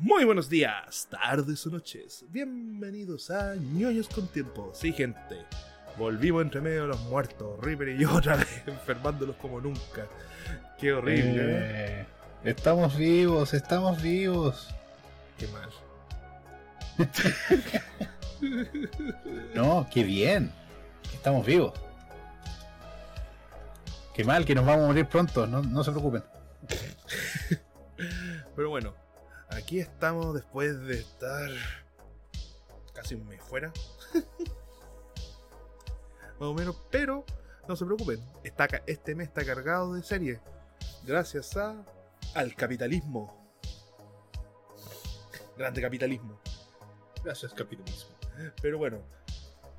Muy buenos días, tardes o noches. Bienvenidos a ñoños con tiempo. Sí, gente. Volvimos entre medio de los muertos, Reaper y yo otra vez enfermándolos como nunca. Qué horrible, ¿eh? Estamos vivos, estamos vivos. Qué mal. No, qué bien. Estamos vivos. Qué mal, que nos vamos a morir pronto, no, no se preocupen. Pero bueno, aquí estamos después de estar casi un mes fuera. Más o menos, pero no se preocupen. Está, este mes está cargado de series. Gracias a al capitalismo. Grande capitalismo. Gracias, capitalismo. Pero bueno,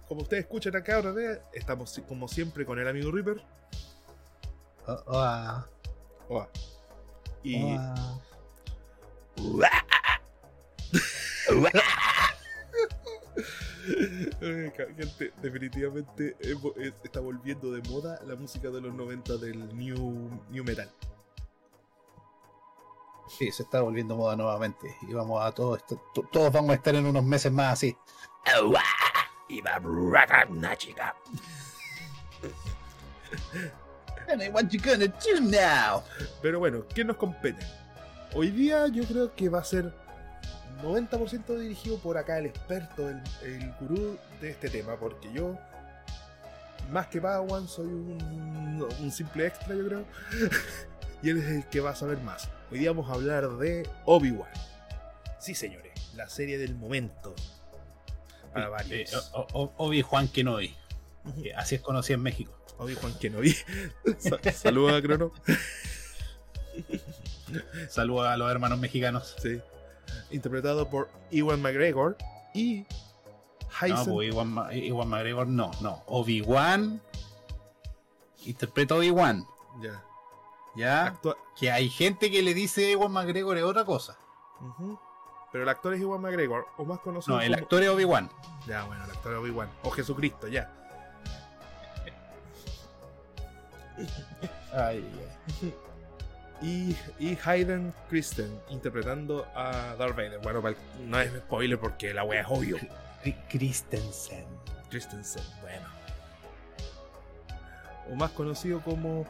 como ustedes escuchan acá ahora, estamos como siempre con el amigo Reaper. Oh, oh, Oa. Y gente, definitivamente eh, está volviendo de moda la música de los 90 del new, new metal. Sí, se está volviendo moda nuevamente. Y vamos a todos, todos vamos a estar en unos meses más así. And what you gonna do now? Pero bueno, ¿qué nos compete? Hoy día yo creo que va a ser 90% dirigido por acá el experto, el, el gurú de este tema, porque yo, más que Padawan, soy un, un simple extra, yo creo. y él es el que va a saber más. Hoy día vamos a hablar de Obi-Wan. Sí, señores, la serie del momento. Para Eh, varios. o- Obi-Juan Kenobi, así es conocido en México. Obi-Wan Kenobi. Sa- Saludos a Crono. Saludos a los hermanos mexicanos. Sí. Interpretado por Ewan McGregor y No, Hyson. pues Iwan, Iwan McGregor no, no. Obi-Wan interpreta Obi-Wan. Ya. ¿Ya? Actua- Que hay gente que le dice Iwan McGregor es otra cosa. Ujú. Pero el actor es Ewan McGregor, o más conocido No, el como- actor es Obi-Wan. Ya, bueno, el actor es Obi-Wan. O Jesucristo, ya. Ay, Y, y Hayden Christen interpretando a Darth Vader. Bueno, no es spoiler porque la wea es obvio. Christensen. Christensen, bueno. O más conocido como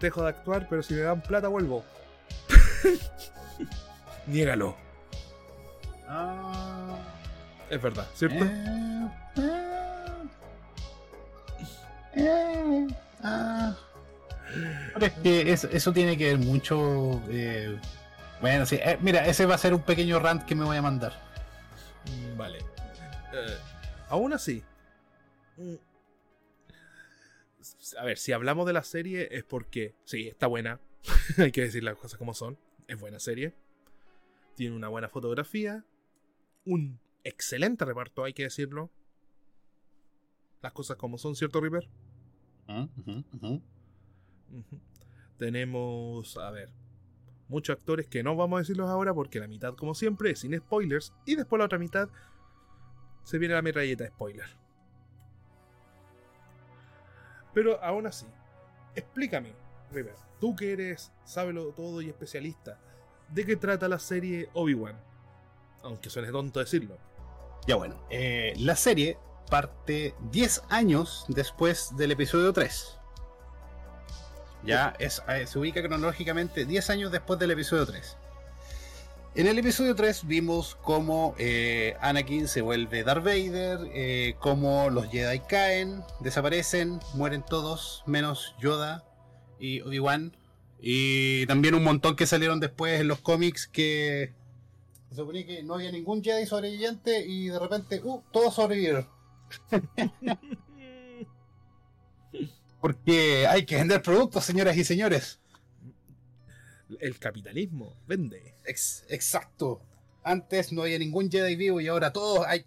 Dejo de actuar, pero si me dan plata vuelvo. Niégalo. Ah, Es verdad, ¿cierto? eh, eh, eh, ah. Pero es que eso, eso tiene que ver mucho. eh, bueno, sí. eh, mira, ese va a ser un pequeño rant que me voy a mandar. Mm, Vale. Eh, aún así. mm, A ver, si hablamos de la serie es porque, sí, está buena. Hay que decir las cosas como son. Es buena serie. Tiene una buena fotografía. Un excelente reparto, hay que decirlo. Las cosas como son, ¿cierto, River? Ujú, Tenemos, a ver, muchos actores que no vamos a decirlos ahora porque la mitad, como siempre, es sin spoilers y después la otra mitad se viene la metralleta spoiler. Pero aún así, explícame, River, tú que eres sábelo todo y especialista, ¿de qué trata la serie Obi-Wan? Aunque suene tonto decirlo. Ya bueno, eh, la serie parte 10 años después del episodio 3. Ya es, eh, se ubica cronológicamente 10 años después del episodio 3. En el episodio 3 vimos cómo eh, Anakin se vuelve Darth Vader, eh, cómo los Jedi caen, desaparecen, mueren todos, menos Yoda y Obi-Wan. Y también un montón que salieron después en los cómics que se suponía que no había ningún Jedi sobreviviente y de repente, uh, todos sobrevivieron. Porque hay que vender productos, señoras y señores. El capitalismo vende. Ex- exacto. Antes no había ningún Jedi vivo y ahora todos hay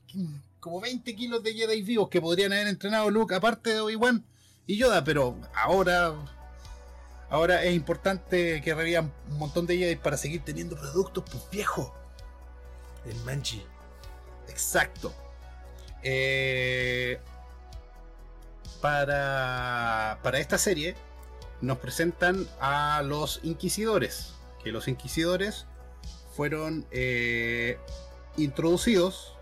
como 20 kilos de Jedi vivos que podrían haber entrenado Luke, aparte de Obi-Wan y Yoda, pero ahora. Ahora es importante que revivan un montón de Jedi para seguir teniendo productos, pues viejo. El manchi. Exacto. Eh, para, para esta serie nos presentan a los inquisidores. Que los inquisidores fueron eh, introducidos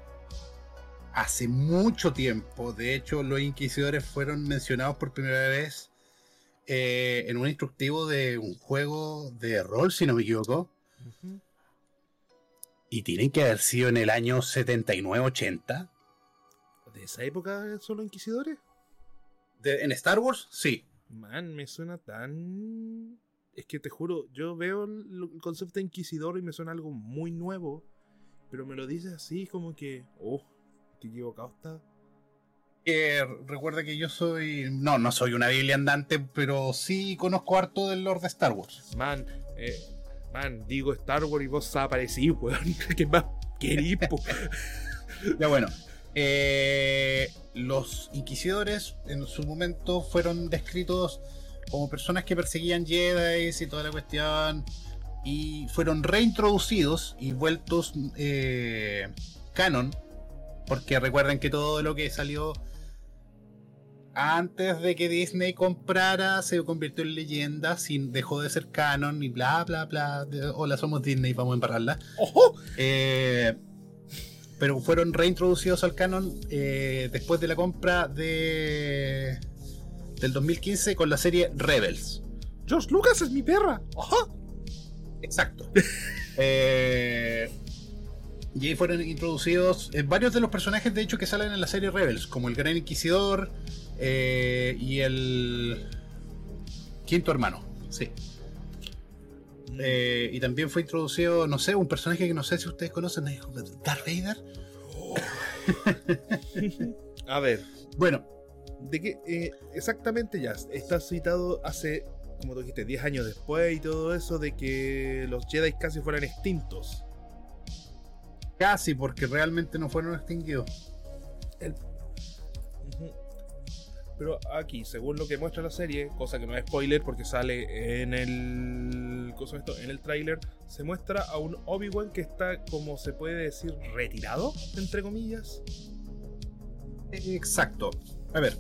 hace mucho tiempo. De hecho, los inquisidores fueron mencionados por primera vez eh, en un instructivo de un juego de rol, si no me equivoco. Y tienen que haber sido en el año 79-80. ¿De esa época son los inquisidores? ¿En Star Wars? Sí. Man, me suena tan. Es que te juro, yo veo el, concepto de inquisidor y me suena algo muy nuevo. Pero me lo dices así, como que. Oh, qué equivocado está. recuerda que yo soy. No, no soy una Biblia andante, pero sí conozco harto del Lord de Star Wars. Man, eh, man, digo Star Wars y vos aparecí, weón. ¿Qué más querís, Ya bueno. Eh, los inquisidores en su momento fueron descritos como personas que perseguían Jedi y toda la cuestión. Y fueron reintroducidos y vueltos eh, canon. Porque recuerden que todo lo que salió antes de que Disney comprara se convirtió en leyenda, sin, dejó de ser canon y bla bla bla. Hola, somos Disney, vamos a embarrarla. Eh, pero fueron reintroducidos al canon eh, después de la compra de del 2015 con la serie Rebels. George Lucas es mi perra. Exacto. eh, y ahí fueron introducidos eh, varios de los personajes, de hecho, que salen en la serie Rebels, como el Gran Inquisidor eh, y el Quinto Hermano. Sí. Eh, y también fue introducido, no sé, un personaje que no sé si ustedes conocen, Darth Vader. A ver. Bueno. De que eh, exactamente ya está citado hace, como tú dijiste, 10 años después y todo eso, de que los Jedi casi fueran extintos. Casi, porque realmente no fueron extinguidos. El pero aquí, según lo que muestra la serie, cosa que no es spoiler porque sale en el. Cosa esto? En el tráiler, se muestra a un Obi-Wan que está, como se puede decir, retirado, entre comillas. Exacto. A ver.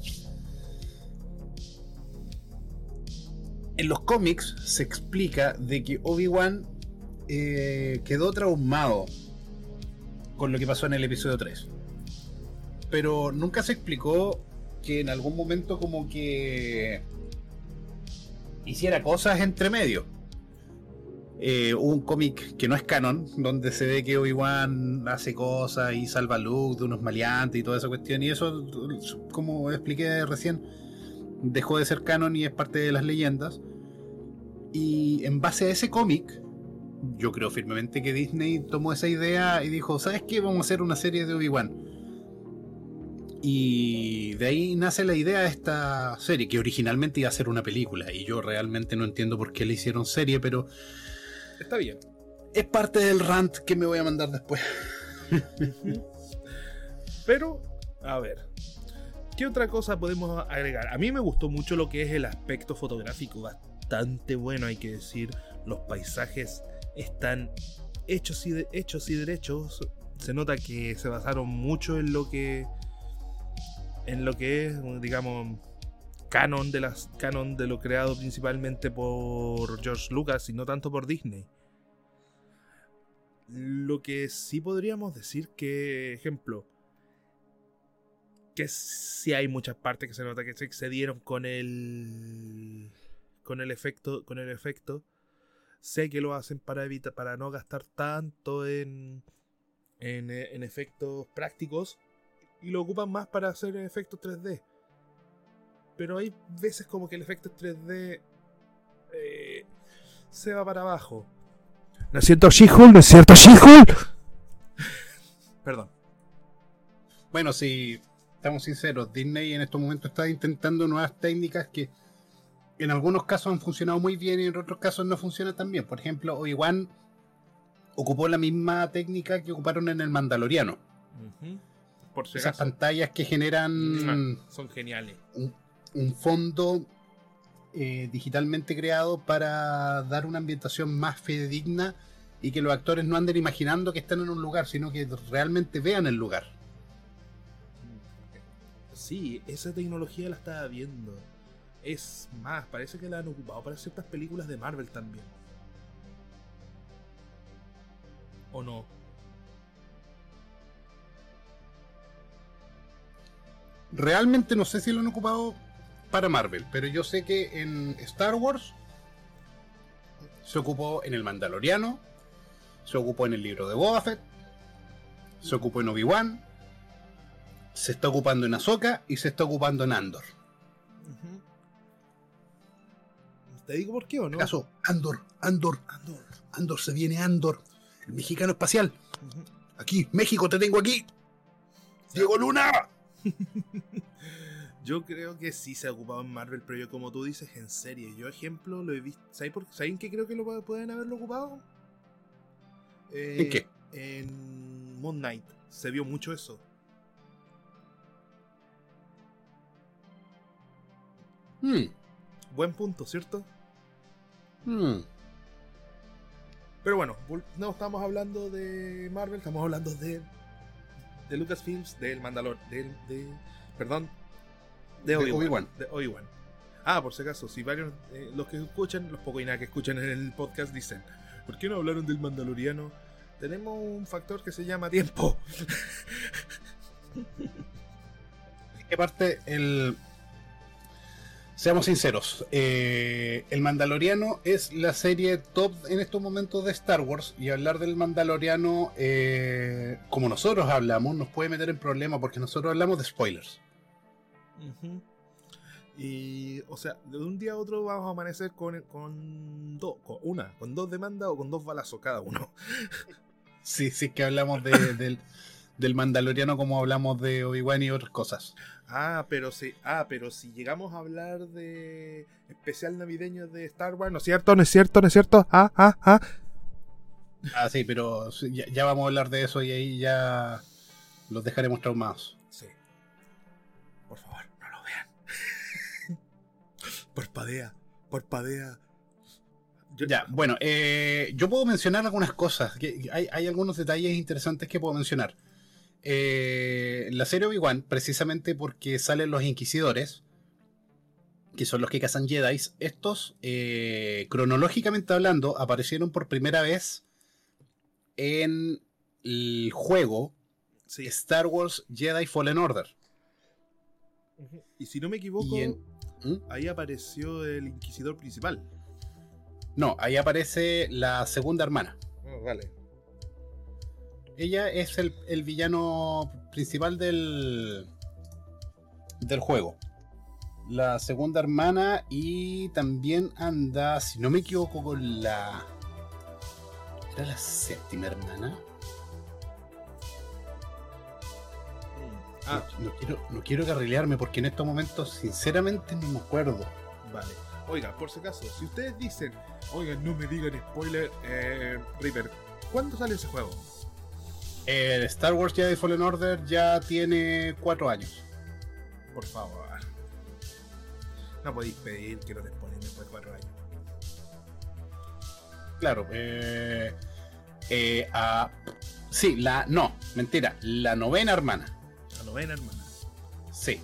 En los cómics se explica de que Obi-Wan eh, quedó traumado con lo que pasó en el episodio 3. Pero nunca se explicó que en algún momento como que hiciera cosas entre medio. Eh, un cómic que no es canon, donde se ve que Obi-Wan hace cosas y salva a Luke de unos maleantes y toda esa cuestión. Y eso, como expliqué recién, dejó de ser canon y es parte de las leyendas. Y en base a ese cómic, yo creo firmemente que Disney tomó esa idea y dijo, ¿sabes qué? Vamos a hacer una serie de Obi-Wan y de ahí nace la idea de esta serie, que originalmente iba a ser una película. Y yo realmente no entiendo por qué le hicieron serie, pero. Está bien. Es parte del rant que me voy a mandar después. pero, a ver. ¿Qué otra cosa podemos agregar? A mí me gustó mucho lo que es el aspecto fotográfico. Bastante bueno, hay que decir. Los paisajes están hechos y, hechos y derechos. Se nota que se basaron mucho en lo que en lo que es, digamos, canon de las canon de lo creado principalmente por George Lucas y no tanto por Disney. Lo que sí podríamos decir que, ejemplo, que sí hay muchas partes que se nota que se excedieron con el con el efecto con el efecto. Sé que lo hacen para evitar para no gastar tanto en en, en efectos prácticos y lo ocupan más para hacer efectos 3D. Pero hay veces como que el efecto 3D eh, se va para abajo. ¿No es cierto, she ¿No es cierto, she Perdón. Bueno, si estamos sinceros, Disney en estos momentos está intentando nuevas técnicas que en algunos casos han funcionado muy bien y en otros casos no funcionan tan bien. Por ejemplo, Obi-Wan ocupó la misma técnica que ocuparon en el Mandaloriano. Esas pantallas que generan. Son geniales. Un, fondo eh, digitalmente creado para dar una ambientación más fidedigna y que los actores no anden imaginando que están en un lugar, sino que realmente vean el lugar. Sí, esa tecnología la estaba viendo. Es más, parece que la han ocupado para ciertas películas de Marvel también. ¿O no? Realmente no sé si lo han ocupado para Marvel, pero yo sé que en Star Wars se ocupó en el Mandaloriano, se ocupó en el libro de Boba Fett, se ocupó en Obi-Wan, se está ocupando en Ahsoka y se está ocupando en Andor. ¿Te digo por qué o no? Caso, Andor, Andor, Andor. Andor, se viene Andor, el mexicano espacial. Aquí, México, te tengo aquí. Diego Luna. Yo creo que sí se ha ocupado en Marvel, pero yo, como tú dices, en serie. Yo, ejemplo, lo he visto. ¿Sabes por- ¿Saben qué creo que lo pu- pueden haberlo ocupado? Eh, ¿En qué? En Moon Knight. Se vio mucho eso. Hmm, Buen punto, ¿cierto? hmm. Pero bueno, no estamos hablando de Marvel, estamos hablando de, de Lucasfilms, del Mandalor, del, de, perdón, de Obi-Wan. De Obi-Wan. Ah, por si acaso, si varios, eh, los que escuchan, los poco y nada que escuchan en el podcast dicen, ¿por qué no hablaron del Mandaloriano? Tenemos un factor que se llama tiempo. que aparte, el. Seamos sinceros, eh, el Mandaloriano es la serie top en estos momentos de Star Wars y hablar del Mandaloriano, eh, como nosotros hablamos, nos puede meter en problemas porque nosotros hablamos de spoilers. Y, o sea, de un día a otro vamos a amanecer con, con dos, con una, con dos demandas o con dos balazos cada uno. Sí, sí, que hablamos de- del, del Mandaloriano como hablamos de Obi-Wan y otras cosas. Ah, pero si, ah, pero si llegamos a hablar de especial navideño de Star Wars, ¿no es cierto? ¿No es cierto? ¿No es cierto? Ah, ah, ah. Ah, sí, pero ya, ya vamos a hablar de eso y ahí ya los dejaremos traumados. Sí. Por favor, no lo vean. Porpadea, porpadea. Yo- Ya, bueno, eh, yo puedo mencionar algunas cosas. que hay, hay algunos detalles interesantes que puedo mencionar. Eh, la serie Obi-Wan, precisamente porque salen los inquisidores, que son los que cazan Jedi, estos, eh, cronológicamente hablando, aparecieron por primera vez en el juego Sí. Star Wars Jedi Fallen Order. Y si no me equivoco, en- ¿Mm? ahí apareció el inquisidor principal. No, ahí aparece la segunda hermana. Oh, vale. Ella es el, el villano principal del, del juego. La segunda hermana y también anda, si no me equivoco, con la... ¿Era la séptima hermana? Ah, No, no quiero, no quiero carrilearme porque en estos momentos sinceramente no me acuerdo. vale. Oiga, por si acaso, si ustedes dicen, oigan, no me digan spoiler, eh, Reaper, ¿cuándo sale ese juego? El Star Wars Jedi Fallen Order ya tiene cuatro años. Por favor. No podéis pedir que no te spoilen después de cuatro años. Claro, eh, eh, sí, la, no, mentira, la novena hermana. La novena, hermana. Sí.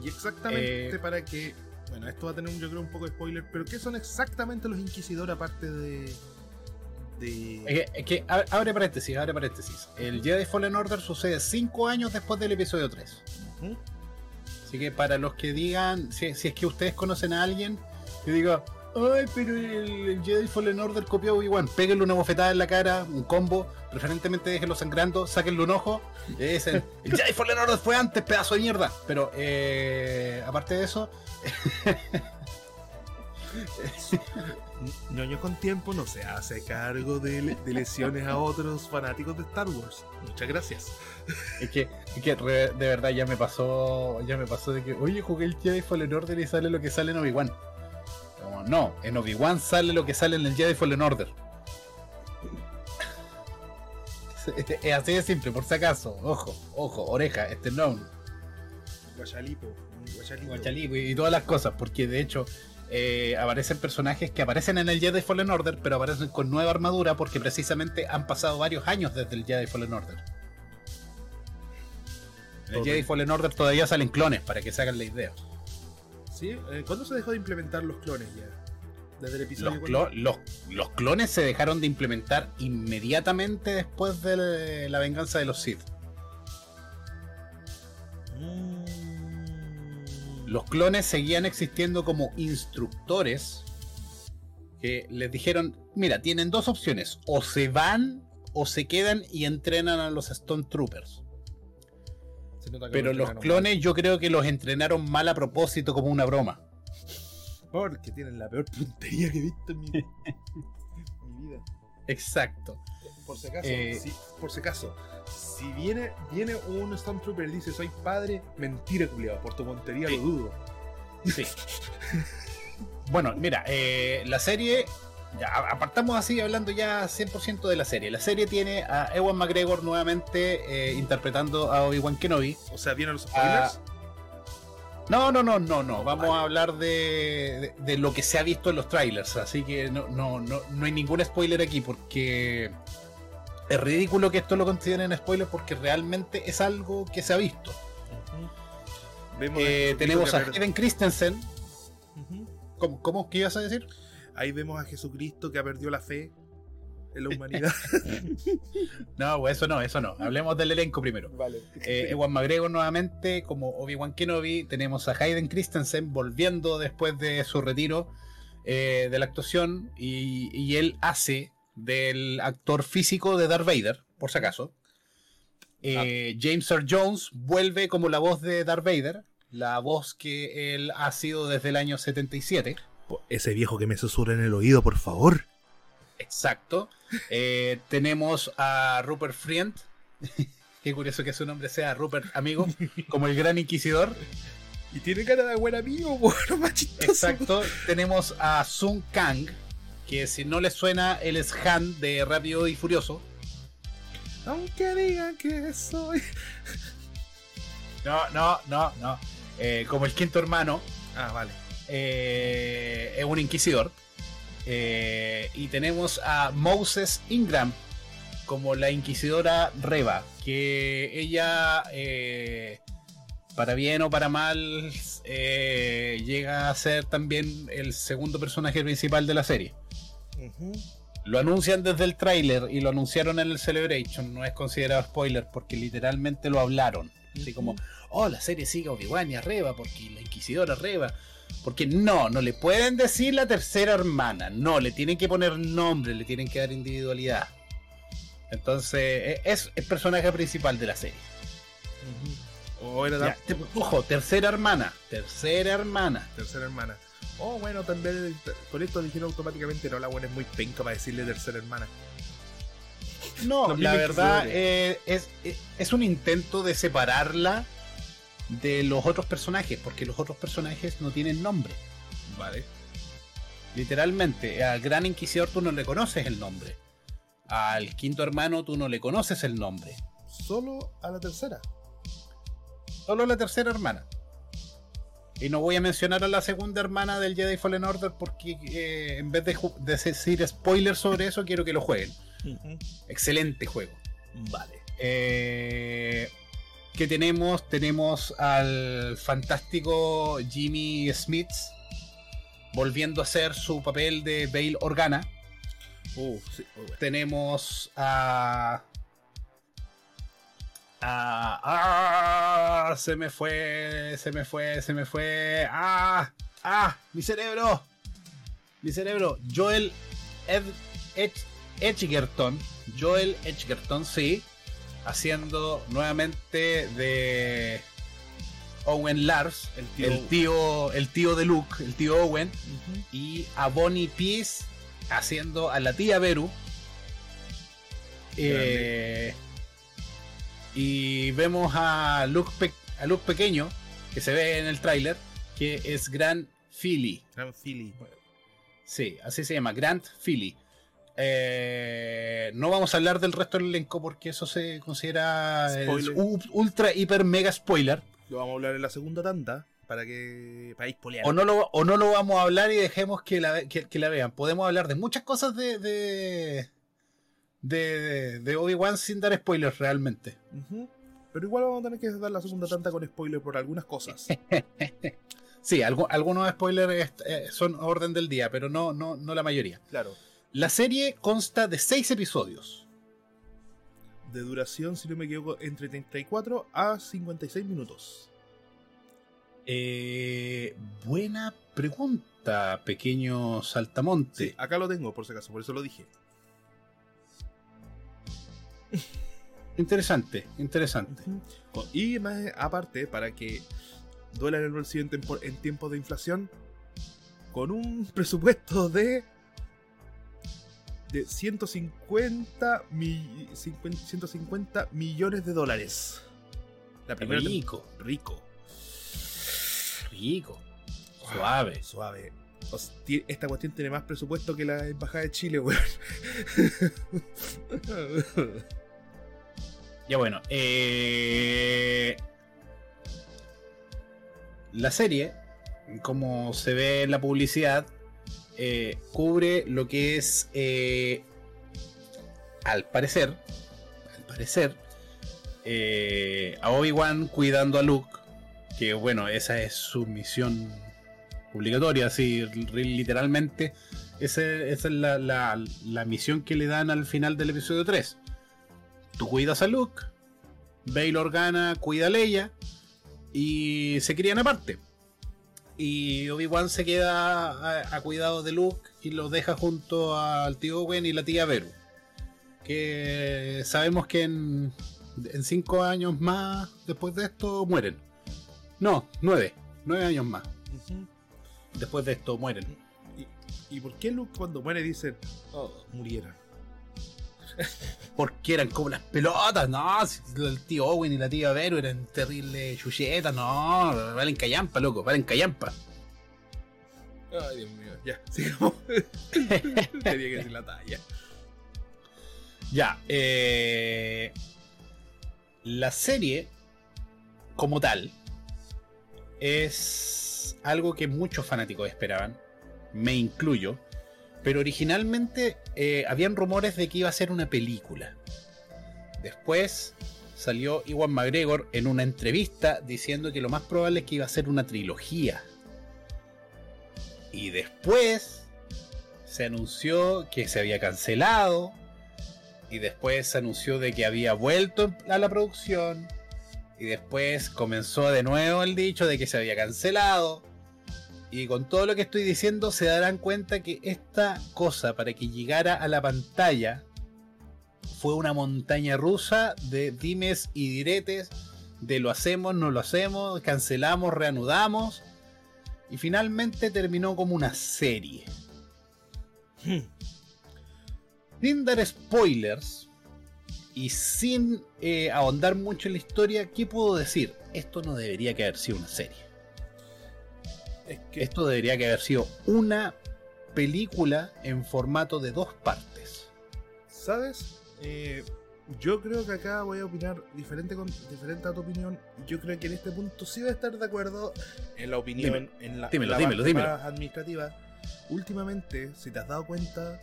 Y exactamente Eh, para que. Bueno, esto va a tener yo creo un poco de spoiler, pero ¿qué son exactamente los inquisidores aparte de. De. Es que, es abre paréntesis, abre paréntesis. El Jedi Fallen Order sucede cinco años después del episodio 3. Ujú. Así que para los que digan, si, si es que ustedes conocen a alguien que diga, ay, pero el, el Jedi Fallen Order copió Obi-Wan, péguenle una bofetada en la cara, un combo, preferentemente déjenlo sangrando, sáquenle un ojo, y dicen, el Jedi Fallen Order fue antes, pedazo de mierda. Pero eh, aparte de eso, Ñoño con tiempo no se hace cargo de, le- de lesiones a otros fanáticos de Star Wars. Muchas gracias. es que, es que re- de verdad ya me pasó, ya me pasó de que, oye, jugué el Jedi Fallen Order y sale lo que sale en Obi-Wan. Como, no, en Obi-Wan sale lo que sale en el Jedi Fallen Order. Es- Es así de simple, por si acaso. Ojo, ojo, oreja, este no. Guachalipo. un guachalipo. Guachalipo y todas las cosas, porque de hecho eh, aparecen personajes que aparecen en el Jedi Fallen Order, pero aparecen con nueva armadura porque precisamente han pasado varios años desde el Jedi Fallen Order. En el. Jedi Fallen Order todavía salen clones, para que se hagan la idea. ¿Sí? Eh, ¿Cuándo se dejó de implementar los clones ya? Desde el episodio Los, cuatro. clo- los- los clones se dejaron de implementar inmediatamente después de la venganza de los Sith. Los clones seguían existiendo como instructores que les dijeron, mira, tienen dos opciones, o se van o se quedan y entrenan a los Stone Troopers. Pero lo los clones yo creo que los entrenaron mal a propósito como una broma. Porque tienen la peor puntería que he visto en mi, mi vida. Exacto. Por si acaso, Eh, si, por si acaso, si viene, viene un Stormtrooper y dice soy padre, mentira, culiado. Por tu montería Sí. lo dudo. Sí. bueno, mira, eh, la serie, ya apartamos así hablando ya 100% de la serie. La serie tiene a Ewan McGregor nuevamente eh, interpretando a Obi-Wan Kenobi. O sea, vienen los Ah, spoilers. No, no, no, no, no. Vamos Vale. a hablar de, de- de lo que se ha visto en los trailers. Así que no, no, no, no hay ningún spoiler aquí porque es ridículo que esto lo consideren spoiler porque realmente es algo que se ha visto. Eh, tenemos a Hayden Christensen. ¿Cómo, cómo? ¿Qué ibas a decir? Ahí vemos a Jesucristo que ha perdido la fe en la humanidad. No, pues eso no, eso no. Hablemos del elenco primero. vale. Eh, Ewan McGregor nuevamente como Obi-Wan Kenobi. Tenemos a Hayden Christensen volviendo después de su retiro eh, de la actuación. Y, y él hace del actor físico de Darth Vader, por si acaso. Eh, James Earl Jones vuelve como la voz de Darth Vader. La voz que él ha sido desde el año 77. Ese viejo que me susurra en el oído, por favor. Exacto. Eh, tenemos a Rupert Friend. Qué curioso que su nombre sea Rupert Amigo, como el gran inquisidor. Y tiene cara de buen amigo, bueno, más chistoso. Exacto. Tenemos a Sun Kang, que si no les suena, él es Han de Rápido y Furioso. Aunque digan que soy. No, no, no, no. Eh, como el quinto hermano, Ah, vale. eh, es un inquisidor. Eh, y tenemos a Moses Ingram como la inquisidora Reva, que ella, eh, para bien o para mal, llega a ser también el segundo personaje principal de la serie. Lo anuncian desde el tráiler y lo anunciaron en el Celebration, no es considerado spoiler porque literalmente lo hablaron. Así como, oh, la serie sigue a Obi-Wan y a porque la inquisidora Reva. Porque no, no le pueden decir la tercera hermana, no, le tienen que poner nombre, le tienen que dar individualidad. Entonces, e- es el personaje principal de la serie. Ujú. O era la Ya, te- ojo, tercera hermana, tercera hermana. tercera hermana. Oh, bueno, también con esto dijeron automáticamente, no, la buena es muy penca para decirle tercera hermana. No, Los la verdad eh, es, es, es un intento de separarla de los otros personajes, porque los otros personajes no tienen nombre. Vale. Literalmente, al gran inquisidor tú no le conoces el nombre. Al quinto hermano tú no le conoces el nombre. Solo a la tercera. Solo la tercera hermana. Y no voy a mencionar a la segunda hermana del Jedi Fallen Order porque eh, en vez de, decir spoilers sobre eso, quiero que lo jueguen. Excelente juego. Vale. Eh, ¿Qué tenemos? Tenemos al fantástico Jimmy Smith volviendo a hacer su papel de Bail Organa. Uh, sí. Tenemos a. a- ah, se me fue, se me fue, se me fue. ¡Ah! ¡Ah! ¡Mi cerebro! Mi cerebro. Joel Ed, Edge- Edgerton. Joel Edgerton, sí. Haciendo nuevamente de Owen Lars, El tío. el tío, el tío de Luke, el tío Owen y a Bonnie Peace haciendo a la tía Beru. Eh, y vemos a Luke, pe- a Luke pequeño, que se ve en el tráiler, que es Grant Philly. Gran Philly. Sí, así se llama, Grant Philly. Eh, no vamos a hablar del resto del elenco porque eso se considera ultra, hiper, mega spoiler. Lo vamos a hablar en la segunda tanda para que para ir polear. O no, lo, o no lo vamos a hablar y dejemos que la, que, que la vean. Podemos hablar de muchas cosas de, de, de, de Obi-Wan sin dar spoilers realmente. Pero igual vamos a tener que dar la segunda tanda con spoiler por algunas cosas. Sí, algunos spoilers eh, son orden del día, pero no, no, no la mayoría. Claro. La serie consta de seis episodios. De duración, si no me equivoco, entre 34 a 56 minutos. Eh, buena pregunta, pequeño saltamonte. Sí, acá lo tengo, por si acaso, por eso lo dije. Interesante, interesante. Y más aparte, para que duela en el bolsillo en, en tiempos de inflación, con un presupuesto de de 150, 150 millones de dólares. La primera rico. Rico. Rico. Suave. suave. esta cuestión tiene más presupuesto que la embajada de Chile, weón. ya bueno, eh... la serie, como se ve en la publicidad, eh, cubre lo que es, eh, al parecer, al parecer, a Obi-Wan cuidando a Luke, que bueno, esa es su misión obligatoria, así literalmente, esa, es la, la, misión que le dan al final del episodio 3. Tú cuidas a Luke, Bail Organa cuida a Leia y se crían aparte. Y Obi-Wan se queda a, cuidado de Luke y lo deja junto al tío Owen y la tía Beru. Que sabemos que en, cinco años más después de esto mueren. No, nueve. Nueve años más. Después de esto mueren. ¿Y, por qué Luke cuando muere dice, oh, murieron? Porque eran como las pelotas, no. El tío Owen y la tía Vero eran terribles chuchetas, no. Valen callampa, loco, valen callampa. Ay, Dios mío, ya, sigamos. Tenía que decir la talla. Ya, eh, la serie, como tal, es algo que muchos fanáticos esperaban, me incluyo pero originalmente eh, habían rumores de que iba a ser una película. Después salió Iwan McGregor en una entrevista diciendo que lo más probable es que iba a ser una trilogía. Y después se anunció que se había cancelado. Y después se anunció de que había vuelto a la producción. Y después comenzó de nuevo el dicho de que se había cancelado. Y con todo lo que estoy diciendo se darán cuenta que esta cosa para que llegara a la pantalla fue una montaña rusa de dimes y diretes, de lo hacemos, no lo hacemos, cancelamos, reanudamos. Y finalmente terminó como una serie. Hmm. Sin dar spoilers y sin eh, ahondar mucho en la historia, ¿qué puedo decir? Esto no debería que haber sido una serie. Esto debería que haber sido una película en formato de dos partes. ¿Sabes? Eh, yo creo que acá voy a opinar diferente con diferente a tu opinión. Yo creo que en este punto sí voy a estar de acuerdo en la opinión, en la, la administrativa. Últimamente, si te has dado cuenta,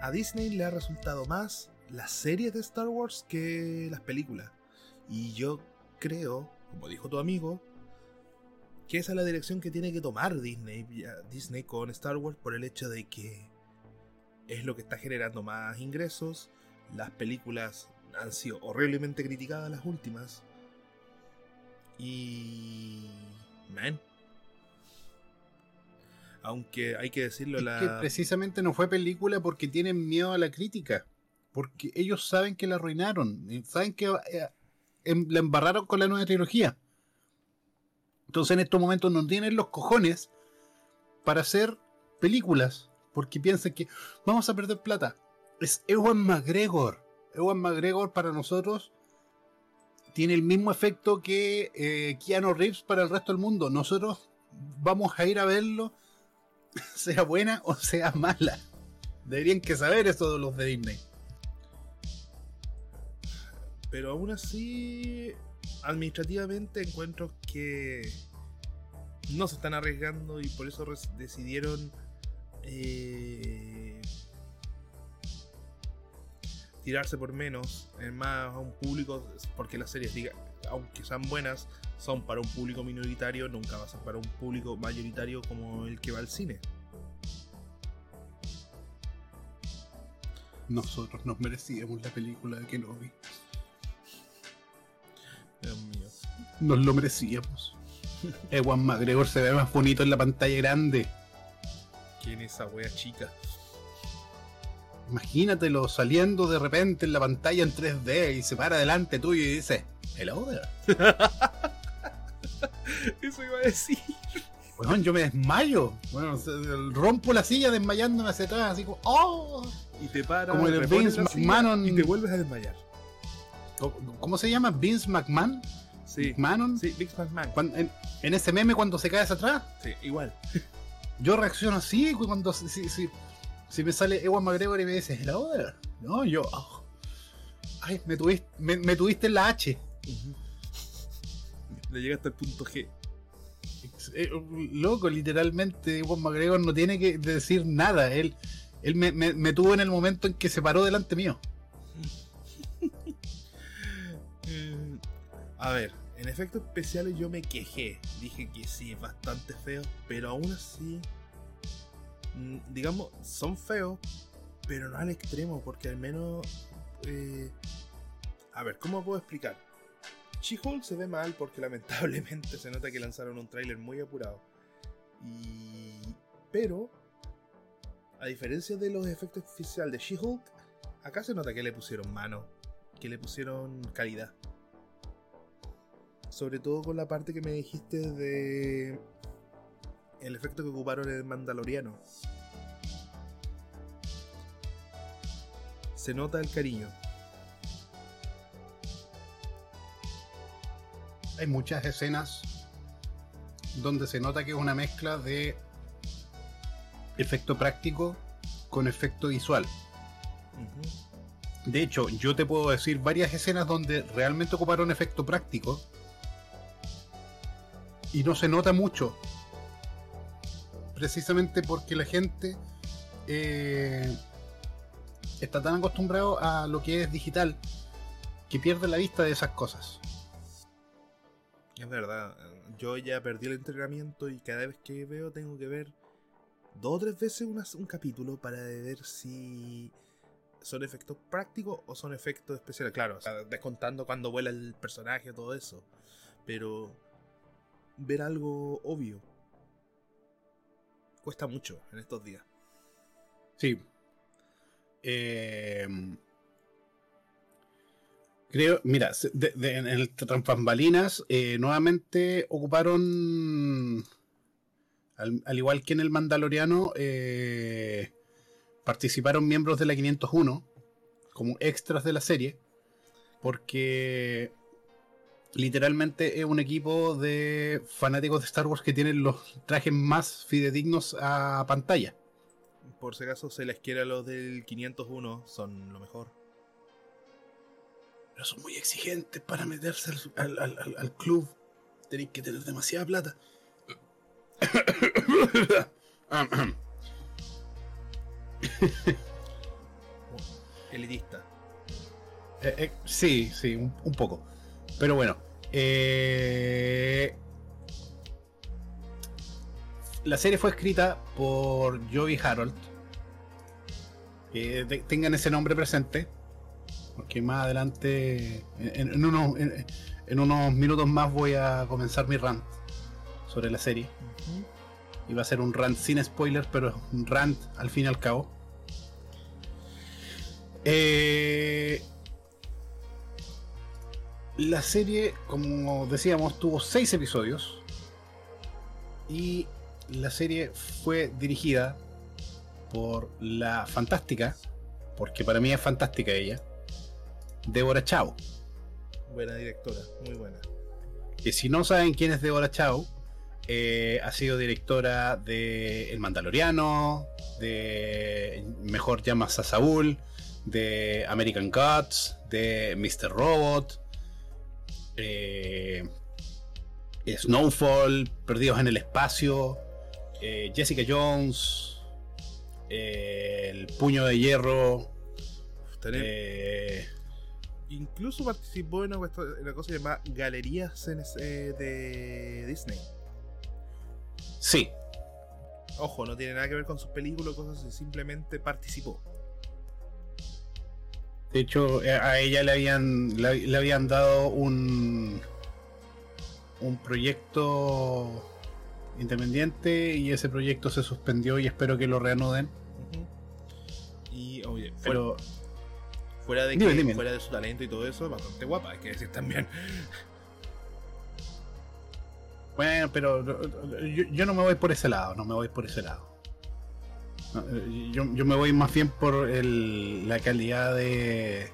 a Disney le ha resultado más las series de Star Wars que las películas. Y yo creo, como dijo tu amigo, que esa es la dirección que tiene que tomar Disney, Disney con Star Wars por el hecho de que es lo que está generando más ingresos. Las películas han sido horriblemente criticadas las últimas. Y... Man. Aunque hay que decirlo, la... que precisamente no fue película porque tienen miedo a la crítica. Porque ellos saben que la arruinaron. Saben que eh, em, la embarraron con la nueva trilogía. Entonces en estos momentos no tienen los cojones para hacer películas. Porque piensan que vamos a perder plata. Es Ewan McGregor. Ewan McGregor para nosotros tiene el mismo efecto que eh, Keanu Reeves para el resto del mundo. Nosotros vamos a ir a verlo, sea buena o sea mala. Deberían que saber eso de los de Disney. Pero aún así, administrativamente encuentro que no se están arriesgando y por eso decidieron eh, tirarse por menos, en más a un público, porque las series, diga, aunque sean buenas, son para un público minoritario, nunca va a ser para un público mayoritario como el que va al cine. Nosotros nos merecíamos la película de Kenobi. Dios mío. Nos lo merecíamos. Ewan McGregor se ve más bonito en la pantalla grande. ¿Quién es esa wea chica? Imagínatelo saliendo de repente en la pantalla en 3D y se para delante tuyo y dice, hello there. Eso iba a decir. Weón, yo me desmayo. Bueno, rompo la silla desmayándome hacia atrás, así como, ¡oh! Y te para, Como el Vince McMahon. y te vuelves a desmayar. ¿Cómo- ¿Cómo se llama? ¿Vince McMahon? Sí. ¿McMahon? Sí, Vince McMahon. En, en ese meme cuando se cae hacia atrás, Sí, igual. yo reacciono así cuando si, si, me sale Ewan McGregor y me dice, hello there. No, yo, oh. ay, me tuviste, me, me tuviste en la H. Le llega hasta el punto G. Eh, loco, literalmente, Ewan McGregor no tiene que decir nada. Él, él me, me- me tuvo en el momento en que se paró delante mío. A ver, en efectos especiales yo me quejé. Dije que sí, es bastante feo, pero aún así, mm, digamos, son feos, pero no al extremo, porque al menos... eh, A ver, ¿cómo puedo explicar? She-Hulk se ve mal porque lamentablemente se nota que lanzaron un tráiler muy apurado. Y... Pero, a diferencia de los efectos especiales de She-Hulk, acá se nota que le pusieron mano, que le pusieron calidad. Sobre todo con la parte que me dijiste de el efecto que ocuparon en el Mandaloriano. Se nota el cariño. Hay muchas escenas donde se nota que es una mezcla de efecto práctico con efecto visual. De hecho, yo te puedo decir varias escenas donde realmente ocuparon efecto práctico y no se nota mucho. Precisamente porque la gente eh, está tan acostumbrado a lo que es digital que pierde la vista de esas cosas. Es verdad, yo ya perdí el entrenamiento y cada vez que veo tengo que ver dos o tres veces una- un capítulo para ver si son efectos prácticos o son efectos especiales. Claro, descontando cuando vuela el personaje, todo eso. Pero ver algo obvio cuesta mucho en estos días. Sí. Eh, creo, mira, en el Transbambalinas eh, nuevamente ocuparon, al, al igual que en el Mandaloriano, eh, participaron miembros de la 501 como extras de la serie, porque literalmente es un equipo de fanáticos de Star Wars que tienen los trajes más fidedignos a pantalla. Por si acaso se les quiere a los del 501, son lo mejor. Pero son muy exigentes para meterse al, al- al- al club. Tenéis que tener demasiada plata. Elitista. Eh, eh, sí, sí, un, un poco. Pero bueno. eh, la serie fue escrita por Joey Harold. Eh, de- tengan ese nombre presente. Porque más adelante, en, en unos, en- en unos minutos más, voy a comenzar mi rant sobre la serie. Y va a ser un rant sin spoilers, pero es un rant al fin y al cabo. Eh, la serie, como decíamos, tuvo seis episodios. Y la serie fue dirigida por la fantástica, porque para mí es fantástica ella, Débora Chao. Buena directora, muy buena. Que si no saben quién es Débora Chao, eh, ha sido directora de El Mandaloriano, de Mejor llamas a Saúl, de American Gods, de Mr. Robot, eh, Snowfall, Perdidos en el Espacio, eh, Jessica Jones, eh, El Puño de Hierro, eh, incluso participó en una, cuestión- en una cosa llamada Galerías eh, de Disney. Sí, Ojo, no tiene nada que ver con sus películas o cosas así, simplemente participó. De hecho eh, a ella le habían le, le habían dado un un proyecto independiente y ese proyecto se suspendió y espero que lo reanuden. Y oye, fuera, Pero fuera de Dime, que dime. fuera de su talento y todo eso, es bastante guapa, hay que decir también. Bueno, pero yo, yo no me voy por ese lado, no me voy por ese lado. Eh, Yo, yo me voy más bien por el- la calidad de,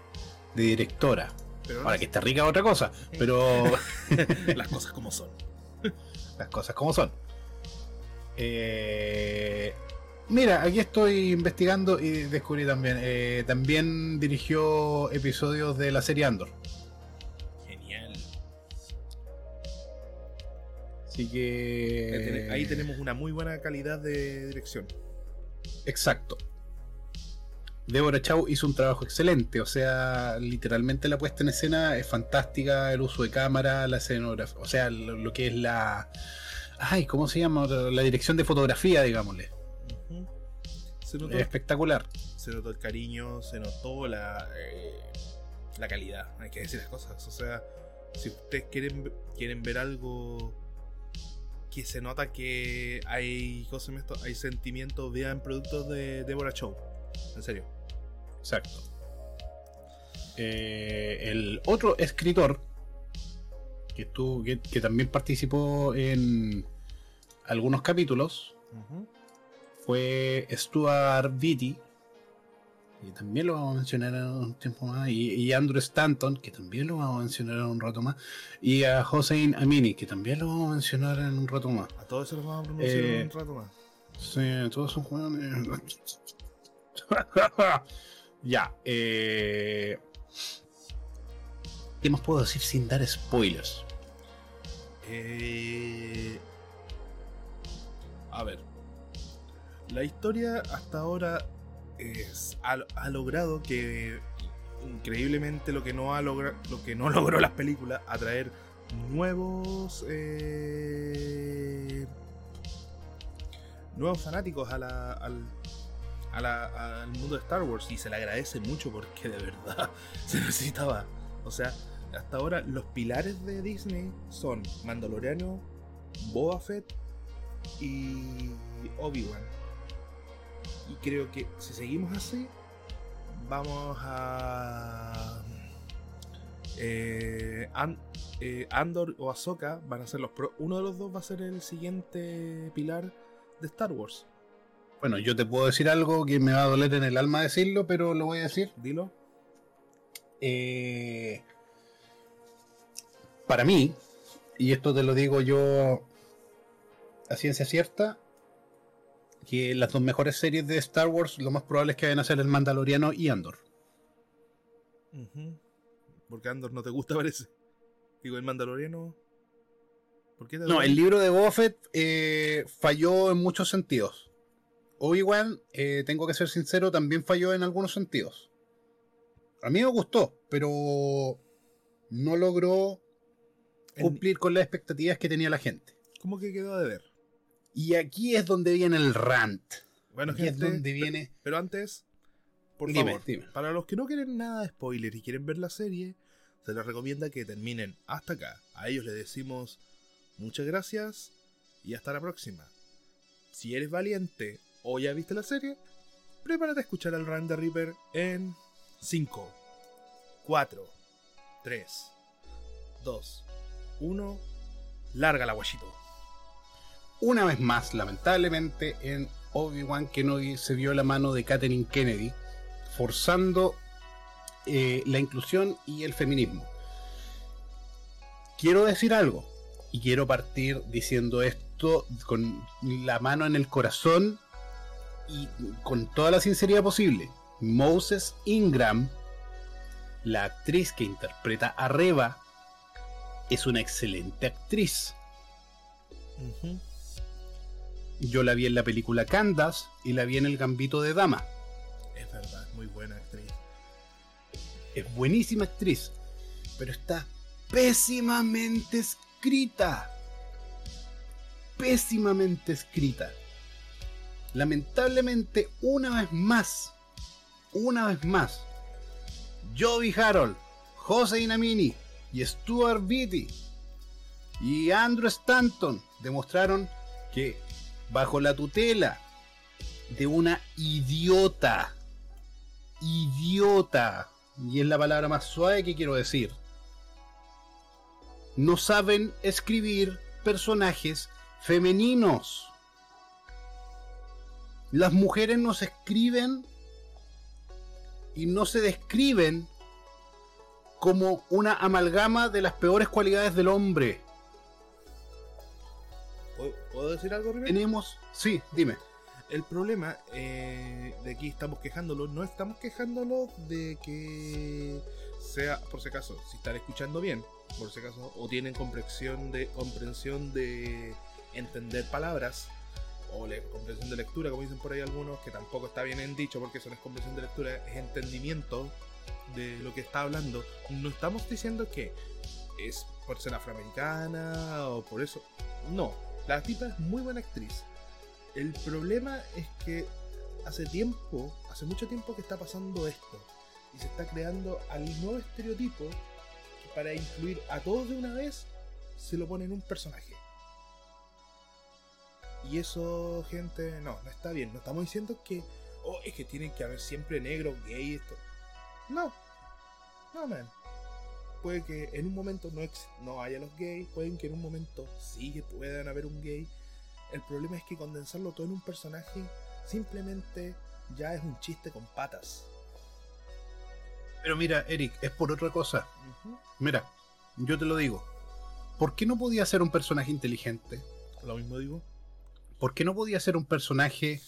de directora. Pero Ahora que está rica otra cosa, pero las cosas como son. las cosas como son. Eh, mira, aquí estoy investigando y descubrí también. eh, también dirigió episodios de la serie Andor. Genial. Así que. Ahí tenemos una muy buena calidad de dirección. Exacto. Deborah Chow hizo un trabajo excelente, o sea, literalmente la puesta en escena es fantástica, el uso de cámara, la escenografía, o sea, lo, lo que es la... Ay, ¿cómo se llama? La dirección de fotografía, digámosle. Se notó, Es espectacular. se notó el cariño, se notó la, eh, la calidad, hay que decir las cosas. O sea, si ustedes quieren, quieren ver algo que se nota que hay, ¿cómo se llama esto? hay sentimientos, vean productos de Deborah Chow. En serio. Exacto. Eh, el otro escritor que, estuvo, que, que también participó en algunos capítulos fue Stuart Beatty, que también lo vamos a mencionar en un tiempo más, y, y Andrew Stanton, que también lo vamos a mencionar en un rato más, y a Hossein Amini, que también lo vamos a mencionar en un rato más. A todos eso los vamos a pronunciar Eh, en un rato más. Sí, todos son jóvenes. ya, eh... ¿Qué más puedo decir sin dar spoilers? Eh, a ver. La historia hasta ahora es, ha, logrado que increíblemente lo que no ha lo que no logró las películas atraer nuevos eh, nuevos fanáticos al, al mundo de Star Wars y se le agradece mucho porque de verdad se necesitaba o sea hasta ahora los pilares de Disney son Mandaloriano, Boba Fett y Obi-Wan. Y creo que si seguimos así, vamos a... eh, eh, Andor o Ahsoka van a ser los... pro- Uno de los dos va a ser el siguiente pilar de Star Wars. Bueno, yo te puedo decir algo que me va a doler en el alma decirlo, pero lo voy a decir. Dilo. Eh, para mí, y esto te lo digo yo a ciencia cierta, que las dos mejores series de Star Wars lo más probable es que vayan a ser el Mandaloriano y Andor. Porque Andor no te gusta, parece. Digo, el Mandaloriano... ¿Por qué te No, el libro de Boba Fett eh, falló en muchos sentidos. Obi-Wan, eh, tengo que ser sincero, también falló en algunos sentidos. A mí me gustó, pero no logró En- cumplir con las expectativas que tenía la gente. ¿Cómo que quedó de ver? Y aquí es donde viene el rant. Bueno, Aquí es donde viene. pero antes, por Dime, favor, dime. para los que no quieren nada de spoiler y quieren ver la serie, se les recomienda que terminen hasta acá. A ellos les decimos muchas gracias y hasta la próxima. Si eres valiente o ya viste la serie, prepárate a escuchar al Run the Reaper en 5, 4, 3, 2, 1. Larga la guachito. Una vez más, lamentablemente, en Obi-Wan Kenobi se vio la mano de Katherine Kennedy, forzando eh, la inclusión y el feminismo. Quiero decir algo, y quiero partir diciendo esto con la mano en el corazón y con toda la sinceridad posible. Moses Ingram, la actriz que interpreta a Reva, es una excelente actriz. Ujú. Yo la vi en la película Candace y la vi en El Gambito de Dama. Es verdad, muy buena actriz. es buenísima actriz, pero está pésimamente escrita. Pésimamente escrita. Lamentablemente, una vez más, una vez más, Joey Harold, Jose Inamini y Stuart Beatty y Andrew Stanton demostraron que bajo la tutela de una idiota, idiota, y es la palabra más suave que quiero decir, no saben escribir personajes femeninos. Las mujeres no se escriben y no se describen como una amalgama de las peores cualidades del hombre. ¿Puedo decir algo, Rubén? Tenemos, sí, dime. El problema eh, de aquí estamos quejándolo, no estamos quejándolo de que sea, por si acaso, si están escuchando bien, por si acaso, o tienen comprensión de comprensión de entender palabras, o la comprensión de lectura, como dicen por ahí algunos, que tampoco está bien en dicho porque eso no es comprensión de lectura, es entendimiento de lo que está hablando. No estamos diciendo que es por ser afroamericana o por eso. No, la tipa es muy buena actriz. El problema es que hace tiempo, hace mucho tiempo que está pasando esto. Y se está creando al nuevo estereotipo que para incluir a todos de una vez se lo pone en un personaje. Y eso, gente, no, no está bien. No estamos diciendo que, oh, es que tienen que haber siempre negro, gay, esto. No, no, man. Puede que en un momento no, no haya los gays, pueden que en un momento sí que puedan haber un gay. El problema es que condensarlo todo en un personaje simplemente ya es un chiste con patas. Pero mira, Eric, es por otra cosa. Mira, yo te lo digo. ¿Por qué no podía ser un personaje inteligente? Lo mismo digo. ¿Por qué no podía ser un personaje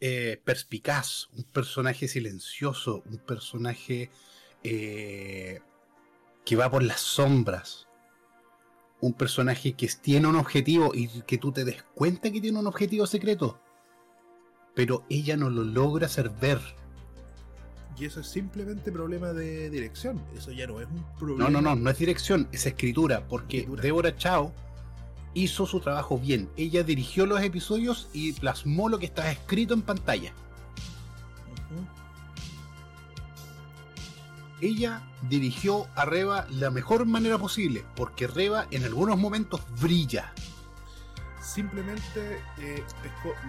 eh, perspicaz, un personaje silencioso, un personaje eh, que va por las sombras? Un personaje que tiene un objetivo y que tú te des cuenta que tiene un objetivo secreto. Pero ella no lo logra hacer ver. Y eso es simplemente problema de dirección. Eso ya no es un problema. No, no, no, no es dirección, es escritura. Porque Débora Chao hizo su trabajo bien. Ella dirigió los episodios y plasmó lo que estaba escrito en pantalla. Ella dirigió a Reba la mejor manera posible, porque Reba en algunos momentos brilla. Simplemente eh,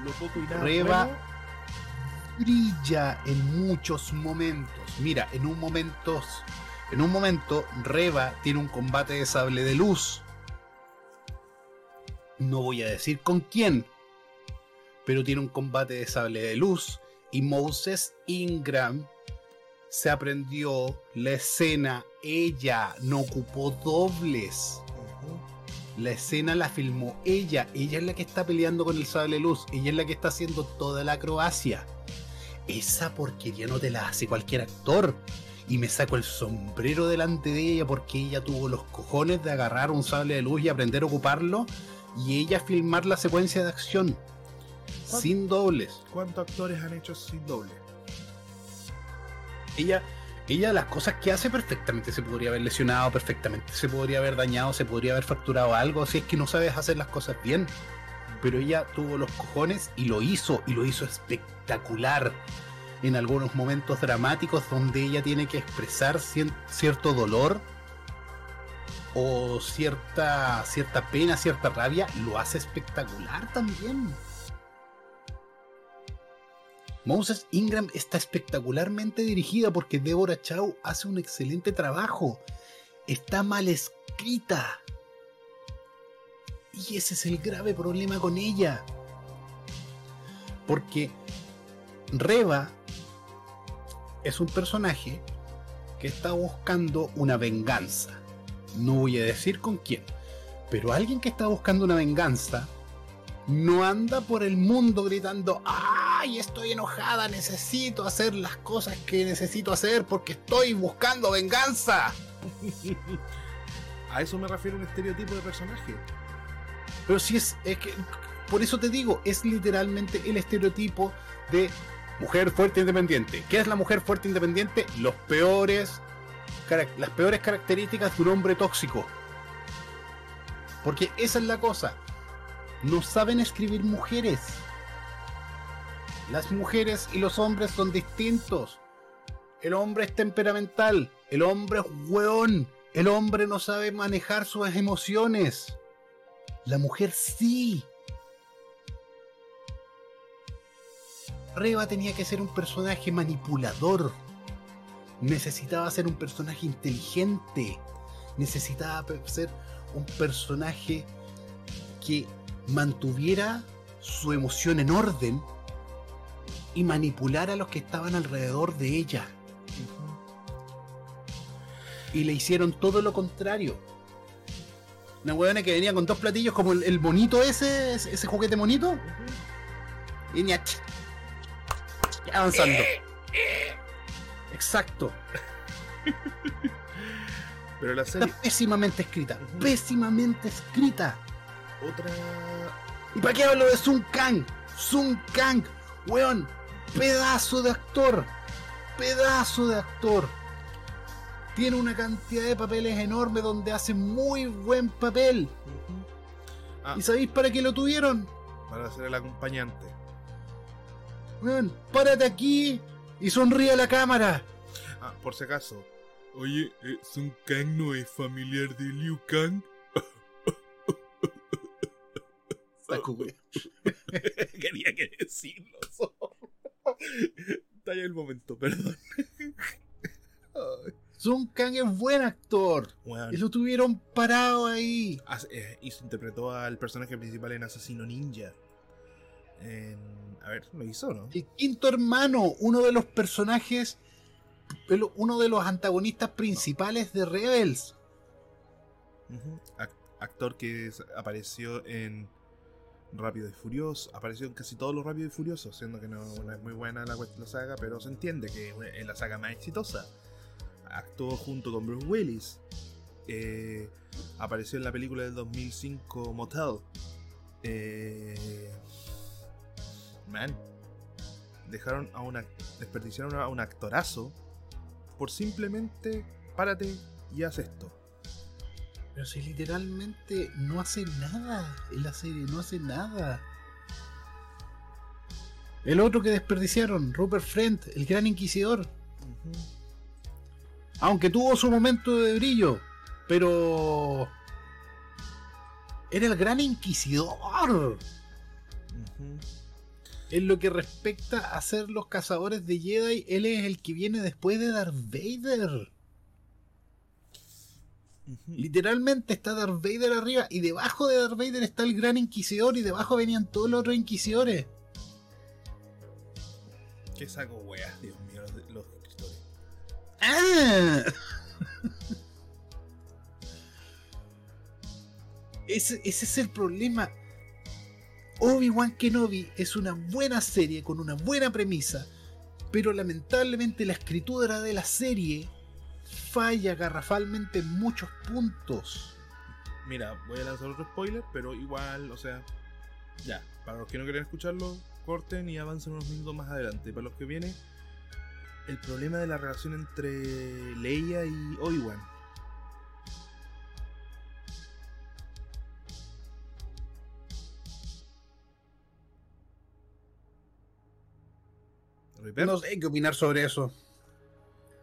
lo poco y nada. Reba brilla en muchos momentos. Mira, en un momento, en un momento Reba tiene un combate de sable de luz no voy a decir con quién, pero tiene un combate de sable de luz y Moses Ingram se aprendió la escena, ella no ocupó dobles. La escena la filmó ella, ella es la que está peleando con el sable de luz, ella es la que está haciendo toda la acrobacia. Esa porquería no te la hace cualquier actor. Y me saco el sombrero delante de ella porque ella tuvo los cojones de agarrar un sable de luz y aprender a ocuparlo y ella filmar la secuencia de acción sin dobles. ¿Cuántos actores han hecho sin doble? Ella, ella las cosas que hace perfectamente se podría haber lesionado, perfectamente se podría haber dañado, se podría haber fracturado algo, si es que no sabes hacer las cosas bien. Pero ella tuvo los cojones y lo hizo, y lo hizo espectacular. En algunos momentos dramáticos donde ella tiene que expresar cierto dolor o cierta, cierta pena, cierta rabia, lo hace espectacular también. Moses Ingram está espectacularmente dirigida porque Deborah Chow hace un excelente trabajo. Está mal escrita. Y ese es el grave problema con ella. Porque Reba es un personaje que está buscando una venganza. No voy a decir con quién. Pero alguien que está buscando una venganza no anda por el mundo gritando, ¡ay, estoy enojada! Necesito hacer las cosas que necesito hacer porque estoy buscando venganza. A eso me refiero un estereotipo de personaje. Pero si es, es que, por eso te digo, es literalmente el estereotipo de Mujer fuerte e independiente. ¿Qué es la mujer fuerte e independiente? Los peores, las peores características de un hombre tóxico. Porque esa es la cosa. No saben escribir mujeres. Las mujeres y los hombres son distintos. El hombre es temperamental. El hombre es hueón. El hombre no sabe manejar sus emociones. La mujer sí. Reba tenía que ser un personaje manipulador. Necesitaba ser un personaje inteligente. Necesitaba ser un personaje que mantuviera su emoción en orden y manipulara a los que estaban alrededor de ella. Y le hicieron todo lo contrario. Una huevona que venía con dos platillos como el, bonito ese, ese juguete bonito. Y venía avanzando. Exacto. Pero la serie. Está pésimamente escrita. Pésimamente escrita. Otra. ¿Y para qué hablo de Sun Kang? Sun Kang, weón. Pedazo de actor. Pedazo de actor. Tiene una cantidad de papeles enorme donde hace muy buen papel. Ah. ¿Y sabéis para qué lo tuvieron? Para ser el acompañante. Weón, párate aquí y sonríe a la cámara. Ah, por si acaso. Oye, eh, ¿Sun Kang no es familiar de Liu Kang? Quería que decirlo. Está ya el momento, perdón. Sun Kang es buen actor. Y lo tuvieron parado ahí. Eh, y se interpretó al personaje principal en Asesino Ninja. A ver, lo hizo, ¿no? El quinto hermano, uno de los personajes, uno de los antagonistas principales de Rebels. Actor que apareció en Rápido y Furioso, apareció en casi todos los Rápidos y Furiosos, siendo que no, es muy buena la, saga, pero se entiende que es la saga más exitosa. Actuó junto con Bruce Willis. Eh, apareció en la película del 2005 Motel. Eh, man, dejaron a una. desperdiciaron a un actorazo por simplemente párate y haz esto. Pero si literalmente no hace nada en la serie, no hace nada. El otro que desperdiciaron, Rupert Friend, el gran inquisidor. Aunque tuvo su momento de brillo, pero. Era el gran inquisidor. En lo que respecta a ser los cazadores de Jedi, él es el que viene después de Darth Vader. Literalmente está Darth Vader arriba y debajo de Darth Vader está el gran inquisidor y debajo venían todos los otros inquisidores. ¿Qué saco weas, Dios mío, los, los escritores? ¡Ah! ese es el problema. Obi-Wan Kenobi es una buena serie con una buena premisa, pero lamentablemente la escritura de la serie falla garrafalmente en muchos puntos. Mira, voy a lanzar otro spoiler, pero igual, o sea, ya, para los que no quieren escucharlo, corten y avancen unos minutos más adelante. Para los que vienen, el problema de la relación entre Leia y Obi-Wan No sé qué opinar sobre eso.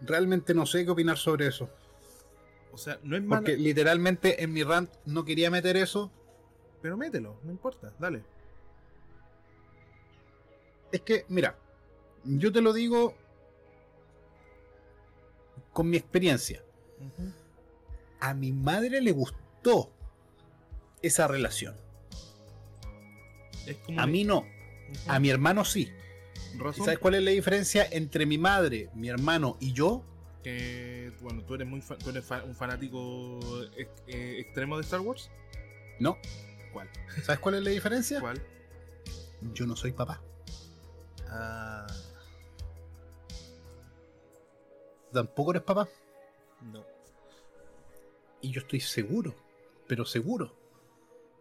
Realmente no sé qué opinar sobre eso. O sea, no es malo. Porque literalmente en mi rant no quería meter eso. Pero mételo, no importa, dale. Es que, mira, yo te lo digo con mi experiencia. A mi madre le gustó esa relación. a mí no. A mi hermano sí. ¿Sabes cuál es la diferencia entre mi madre, mi hermano y yo? Que, bueno, tú eres, muy tú eres un fanático eh, extremo de Star Wars. No. ¿Cuál? ¿Sabes cuál es la diferencia? ¿Cuál? Yo no soy papá. Ah. ¿Tampoco eres papá? No. Y yo estoy seguro, pero seguro,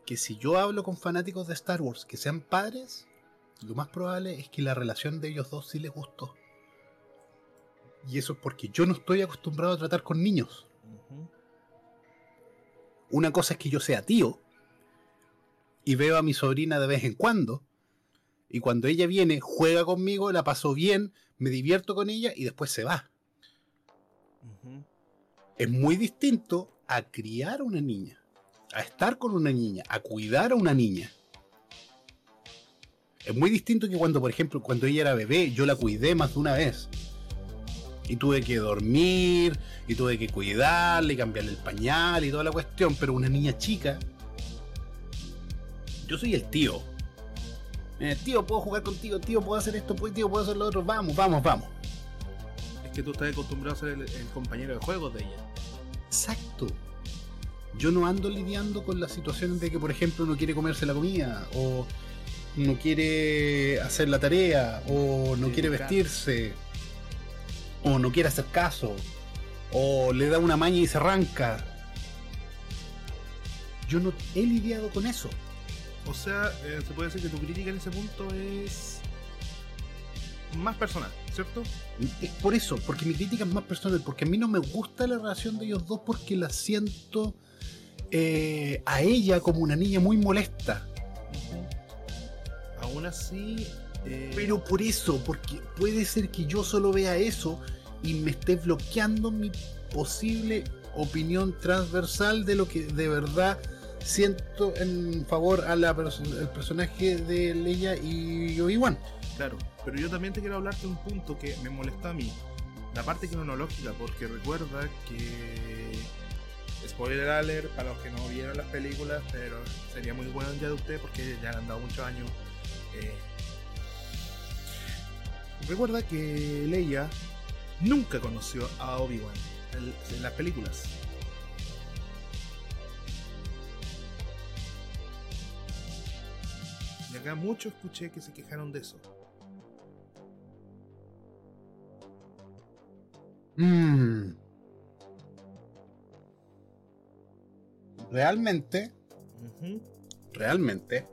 que si yo hablo con fanáticos de Star Wars que sean padres, lo más probable es que la relación de ellos dos sí les gustó. Y eso es porque yo no estoy acostumbrado a tratar con niños. Una cosa es que yo sea tío y veo a mi sobrina de vez en cuando. Y cuando ella viene, juega conmigo, la paso bien, me divierto con ella y después se va. Es muy distinto a criar a una niña, a estar con una niña, a cuidar a una niña. Es muy distinto que cuando, por ejemplo, cuando ella era bebé, yo la cuidé más de una vez. Y tuve que dormir, y tuve que cuidarle, y cambiarle el pañal y toda la cuestión. Pero una niña chica, yo soy el tío. Eh, tío, puedo jugar contigo, tío, puedo hacer esto, tío, puedo hacer lo otro. Vamos, vamos, vamos. Es que tú estás acostumbrado a ser el, el compañero de juegos de ella. Exacto. Yo no ando lidiando con las situaciones de que, por ejemplo, no quiere comerse la comida, o no quiere hacer la tarea, o no quiere vestirse, o no quiere hacer caso, o le da una maña y se arranca. Yo no he lidiado con eso. O sea, eh, se puede decir que tu crítica en ese punto es más personal, ¿cierto? Es por eso, porque mi crítica es más personal, porque a mí no me gusta la relación de ellos dos porque la siento eh, a ella como una niña muy molesta. Aún así. eh, Pero por eso, porque puede ser que yo solo vea eso y me esté bloqueando mi posible opinión transversal de lo que de verdad siento en favor al personaje de Leia y Obi-Wan. Claro, pero yo también te quiero hablar de un punto que me molesta a mí. La parte cronológica, porque recuerda que. Spoiler alert para los que no vieron las películas, pero sería muy bueno ya de usted porque ya le han dado muchos años. Eh. Recuerda que Leia nunca conoció a Obi-Wan en- en las películas. Y acá mucho escuché que se quejaron de eso. Mm. Realmente, realmente,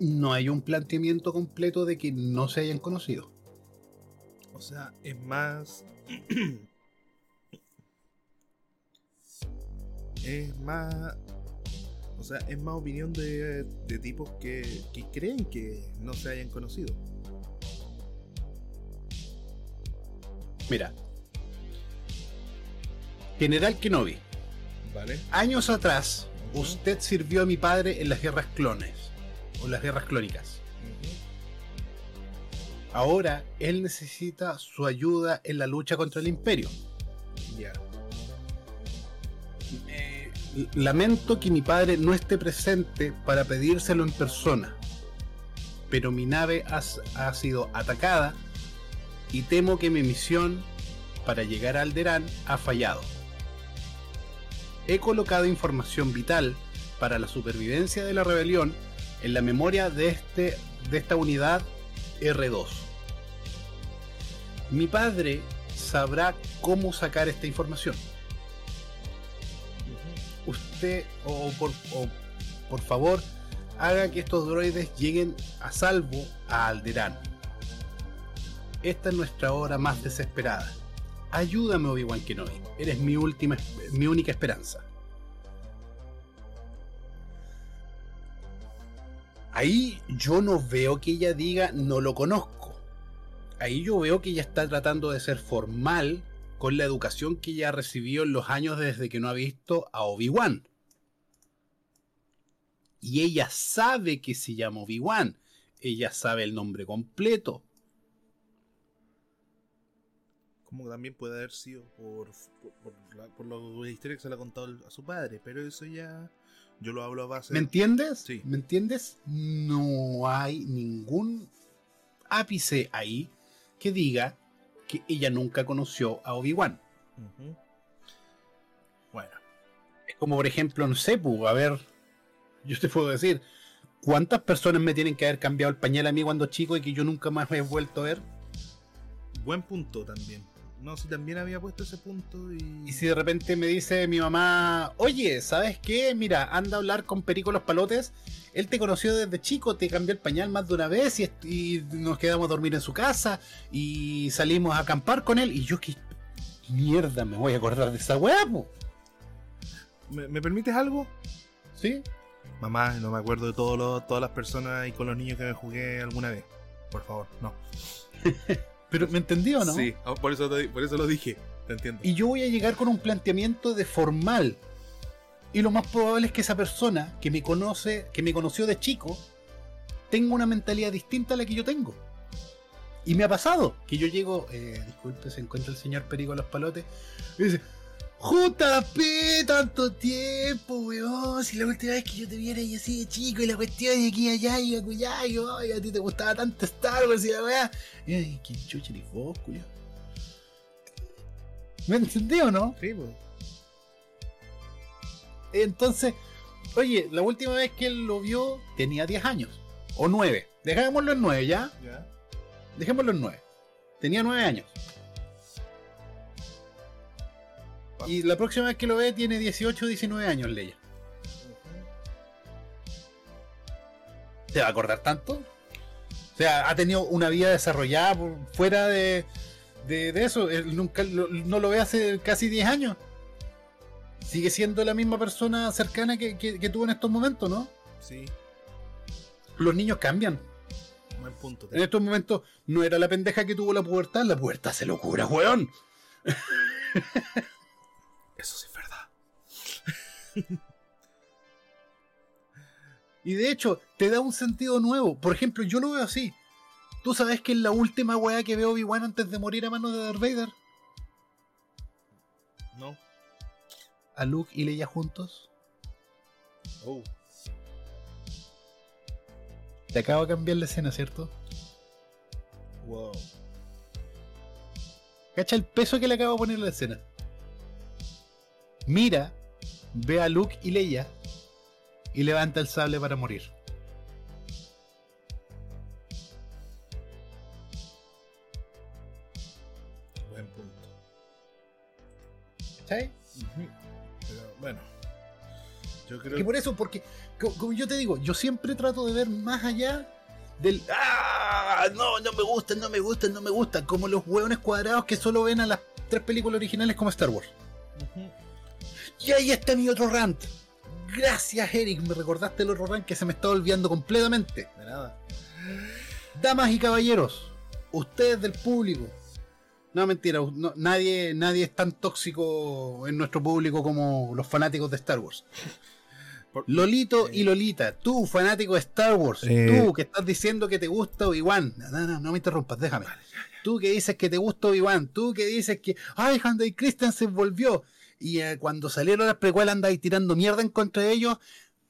no hay un planteamiento completo de que no se hayan conocido. O sea, es más. es más. O sea, es más opinión de, de tipos que, que creen que no se hayan conocido. Mira, General Kenobi, ¿Vale? años atrás, usted sirvió a mi padre en las guerras clones o las guerras clónicas. Ahora él necesita su ayuda en la lucha contra el imperio. Eh, lamento que mi padre no esté presente para pedírselo en persona, pero mi nave has- ha, sido atacada y temo que mi misión para llegar a Alderaan ha fallado. He colocado información vital para la supervivencia de la rebelión en la memoria de, este, de esta unidad R2. Mi padre sabrá cómo sacar esta información usted o por, o por favor haga que estos droides lleguen a salvo a Alderaan. Esta es nuestra hora más desesperada. Ayúdame Obi-Wan Kenobi. Eres mi última mi única esperanza. Ahí yo no veo que ella diga no lo conozco. Ahí yo veo que ella está tratando de ser formal con la educación que ella recibió en los años desde que no ha visto a Obi-Wan. Y ella sabe que se llama Obi-Wan. Ella sabe el nombre completo. Como también puede haber sido por, por, por la, por lo- la historia que se le ha contado a su padre, pero eso ya. Yo lo hablo a base ¿Me entiendes? Sí. ¿Me entiendes? No hay ningún ápice ahí que diga que ella nunca conoció a Obi-Wan. Bueno, Es como, por ejemplo, no sé, pu, a ver, yo te puedo decir, ¿cuántas personas me tienen que haber cambiado el pañal a mí cuando chico y que yo nunca más me he vuelto a ver? buen punto también. No, si también había puesto ese punto y. Y si de repente me dice mi mamá, oye, ¿sabes qué? Mira, anda a hablar con Perico los Palotes. Él te conoció desde chico, te cambió el pañal más de una vez y, y nos quedamos a dormir en su casa y salimos a acampar con él. Y yo, ¿qué mierda me voy a acordar de esa weá, po? ¿Me, me permites algo? ¿Sí? Mamá, no me acuerdo de todos los- todas las personas y con los niños que me jugué alguna vez. Por favor, no. Pero ¿me entendió, no? Sí, oh, por eso, te- por eso lo dije. Te entiendo. Y yo voy a llegar con un planteamiento de formal. Y lo más probable es que esa persona que me conoce, que me conoció de chico, tenga una mentalidad distinta a la que yo tengo. Y me ha pasado que yo llego, eh, disculpe, se encuentra el señor Perico a los palotes, y dice, JP, tanto tiempo, weón, si la última vez que yo te viera y así de chico y la cuestión y aquí allá y acullá y ay, a ti te gustaba tanto Star Wars y la weá. Y qué chucha eres vos, culiao. ¿Me entendió, no? Sí, pues. Entonces, oye, la última vez que él lo vio tenía 10 años. O 9. Dejémoslo en 9, ¿ya? Ya. Dejémoslo en 9. Tenía 9 años. Y la próxima vez que lo ve tiene 18 o 19 años, Leia. ¿Se va a acordar tanto? O sea, ha tenido una vida desarrollada por- fuera de, de, de eso. Él nunca lo- no lo ve hace casi 10 años. Sigue siendo la misma persona cercana que, que, que tuvo en estos momentos, ¿no? Sí, Los niños cambian. buen punto. En estos momentos no era la pendeja que tuvo la pubertad, la pubertad se lo cura, weón. Eso sí es verdad. Y de hecho, te da un sentido nuevo. Por ejemplo, yo lo veo así. ¿Tú sabes que es la última weá que veo Obi-Wan antes de morir a manos de Darth Vader? No. A Luke y Leia juntos. Oh. Te acabo de cambiar la escena, ¿cierto? Wow. Cacha el peso que le acabo de poner a la escena. Mira, ve a Luke y Leia y levanta el sable para morir. Buen punto. ¿Sabes? Pero bueno. Yo creo Que por eso, porque, co- como yo te digo, yo siempre trato de ver más allá del. ¡Ah! No, no me gustan, no me gustan, no me gustan. Como los hueones cuadrados que solo ven a las tres películas originales como Star Wars. Ujú. Y ahí está mi otro rant. Gracias, Eric, me recordaste el otro rant que se me estaba olvidando completamente. De nada. Damas y caballeros, ustedes del público. No, mentira, no- nadie, nadie es tan tóxico en nuestro público como los fanáticos de Star Wars. Lolito Eh. y Lolita, tú, fanático de Star Wars, Eh. tú que estás diciendo que te gusta Obi-Wan, no, no, no me interrumpas, déjame. Tú que dices que te gusta Obi-Wan, tú que dices que, ay, Handay Christensen volvió, y eh, cuando salieron las precuelas andáis tirando mierda en contra de ellos,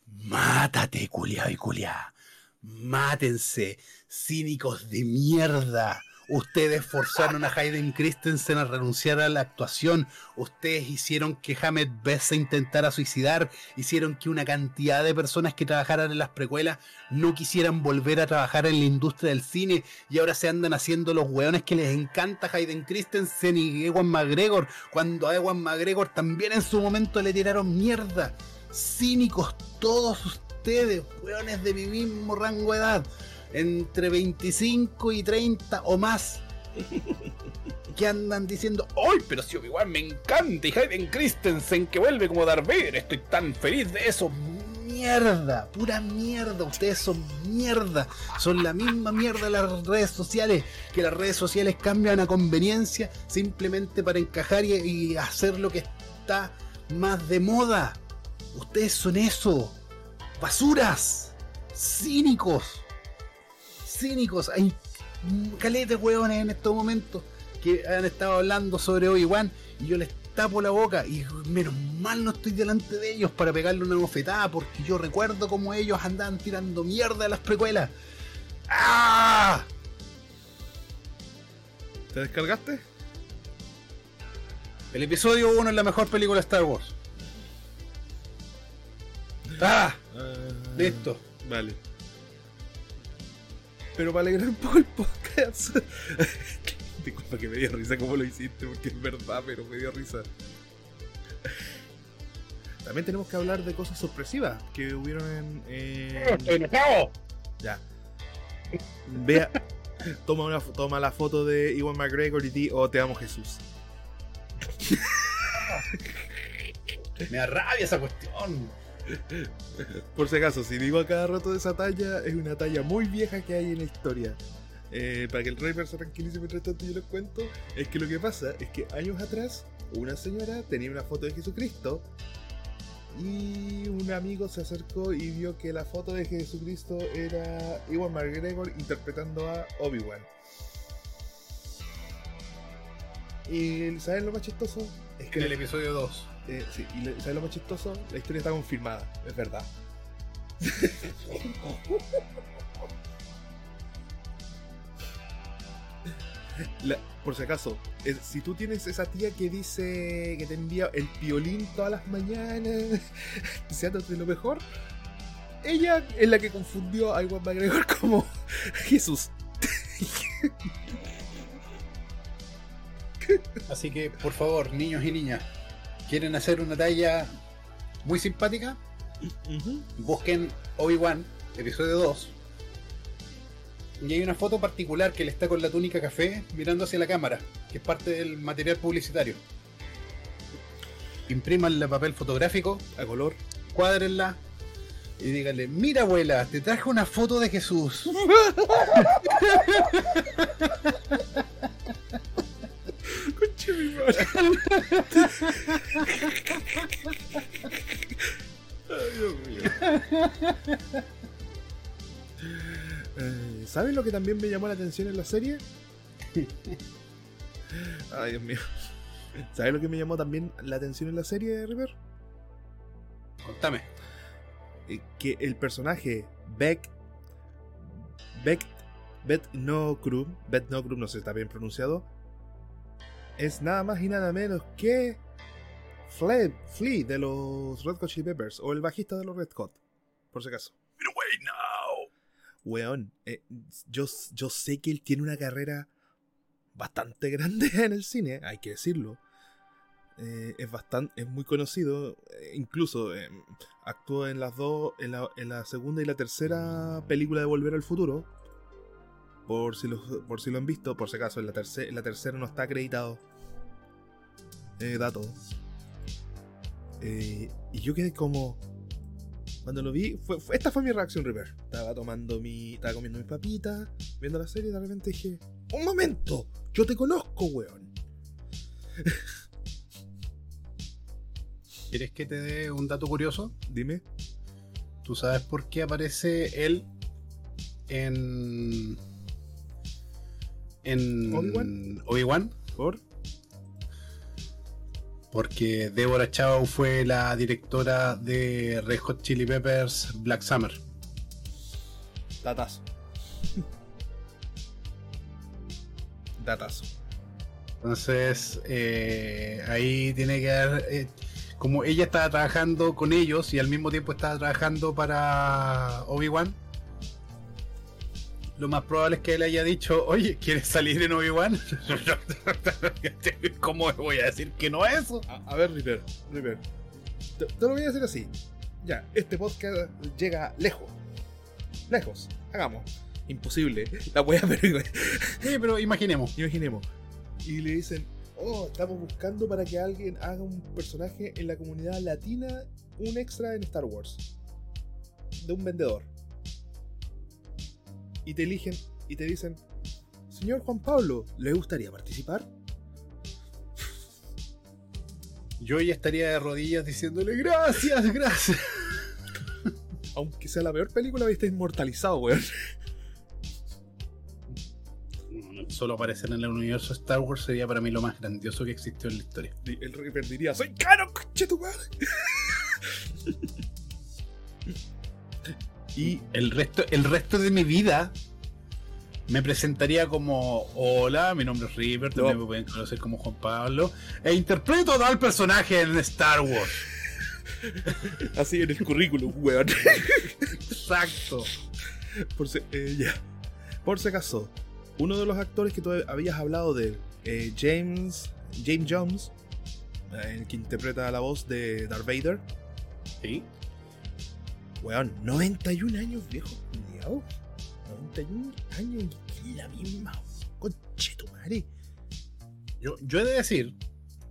mátate, culiao y culiá. Mátense, cínicos de mierda. Ustedes forzaron a Hayden Christensen a renunciar a la actuación. Ustedes hicieron que Hamed Best se intentara suicidar. Hicieron que una cantidad de personas que trabajaran en las precuelas no quisieran volver a trabajar en la industria del cine. Y ahora se andan haciendo los hueones que les encanta Hayden Christensen y Ewan McGregor. Cuando a Ewan McGregor también en su momento le tiraron mierda. Cínicos todos ustedes, hueones de mi mismo rango de edad entre 25 y 30 o más que andan diciendo ¡Ay, pero si Obi-Wan me encanta! Y Hayden Christensen que vuelve como Darth Vader, estoy tan feliz de eso. Mierda, pura mierda, ustedes son mierda, son la misma mierda de las redes sociales, que las redes sociales cambian a conveniencia simplemente para encajar y, y hacer lo que está más de moda. Ustedes son eso, basuras, cínicos cínicos. Hay caletes hueones en estos momentos que han estado hablando sobre Obi-Wan y yo les tapo la boca y menos mal no estoy delante de ellos para pegarle una bofetada porque yo recuerdo como ellos andaban tirando mierda a las precuelas. ¡Ah! ¿Te descargaste? El episodio 1 es la mejor película de Star Wars. ¡Ah! Ah, Listo. Vale. Pero para alegrar un poco el podcast, Disculpa que me dio risa como lo hiciste, porque es verdad, pero me dio risa. También tenemos que hablar de cosas sorpresivas que hubieron en. en- Ya. Vea. Toma, una, toma la foto de Iwan McGregor y di, oh, te amo Jesús. Me da rabia esa cuestión. Por si acaso, si digo a cada rato de esa talla, es una talla muy vieja que hay en la historia. Eh, para que el River se tranquilice mientras tanto yo les cuento, es que lo que pasa es que años atrás, una señora tenía una foto de Jesucristo y un amigo se acercó y vio que la foto de Jesucristo era Iwan McGregor interpretando a Obi-Wan. Y ¿saben lo más chistoso? En el episodio 2. Eh, sí, y ¿sabes lo más chistoso? La historia está confirmada, es verdad. Por si acaso, si tú tienes esa tía que dice que te envía el violín todas las mañanas, deseándote lo mejor, ella es la que confundió a Iwan McGregor como Jesús. Así que, por favor, niños y niñas, ¿quieren hacer una talla muy simpática? Busquen Obi-Wan, episodio 2. Y hay una foto particular que él está con la túnica café mirando hacia la cámara, que es parte del material publicitario. Imprímanle papel fotográfico, A color. cuádrenla y díganle, mira abuela, te traje una foto de Jesús. Ay, Dios mío. Eh, ¿Saben lo que también me llamó la atención en la serie? Ay, Dios mío. ¿Sabes lo que me llamó también la atención en la serie, River? Contame. Eh, que el personaje Beck. Beck. Bet no Krum. Bet no Krum, no sé si está bien pronunciado. Es nada más y nada menos que. Flea, Flea de los Red Hot Chili Peppers. O el bajista de los Red Hot. Por si acaso. Weón, eh, yo, yo sé que él tiene una carrera bastante grande en el cine, hay que decirlo. Eh, es bastante, es muy conocido, eh, incluso eh, actuó en las dos, en la, en la segunda y la tercera película de Volver al Futuro. Por si lo, por si lo han visto, por si acaso, en la, terce- en la tercera no está acreditado. Eh, dato. Eh, y yo quedé como. Cuando lo vi, fue, fue- esta fue mi reacción, River. Estaba tomando mi. Estaba comiendo mis papitas, viendo la serie, y de repente dije: ¡Un momento! ¡Yo te conozco, weón! ¿Quieres que te dé un dato curioso? Dime. ¿Tú sabes por qué aparece él en. En. ¿Obi-Wan? Obi-Wan? ¿Por? Porque Deborah Chow fue la directora de Red Hot Chili Peppers Black Summer. Datazo. Datazo. Entonces, eh, ahí tiene que haber. eh, como ella estaba trabajando con ellos y al mismo tiempo estaba trabajando para Obi-Wan, lo más probable es que él haya dicho: Oye, ¿quieres salir en Obi-Wan? ¿Cómo voy a decir que no a eso? A, a ver, River. Te, te lo voy a decir así. Ya, este podcast llega lejos. Lejos. Hagamos. Imposible. La wea, pero Sí, pero imaginemos. imaginemos. Y le dicen, oh, estamos buscando para que alguien haga un personaje en la comunidad latina, un extra en Star Wars. De un vendedor. Y te eligen y te dicen, señor Juan Pablo, ¿le gustaría participar? Yo ya estaría de rodillas diciéndole: Gracias, gracias. Aunque sea la peor película, está inmortalizado, weón. Solo aparecer en el universo Star Wars sería para mí lo más grandioso que existió en la historia. El Reaper diría, soy caro, coche tu madre. y El resto, el resto de mi vida me presentaría como Hola, mi nombre es River, también me pueden conocer como Juan Pablo. E interpreto a tal personaje en Star Wars. así en el currículum, weón. Exacto. Por si, eh, ya. Por si acaso, uno de los actores que tú habías hablado de eh, James, James Jones, eh, el que interpreta la voz de Darth Vader. Sí. Weón, 91 años viejo, culiao. 91 años y la misma. Conche tu madre. Yo, yo he de decir,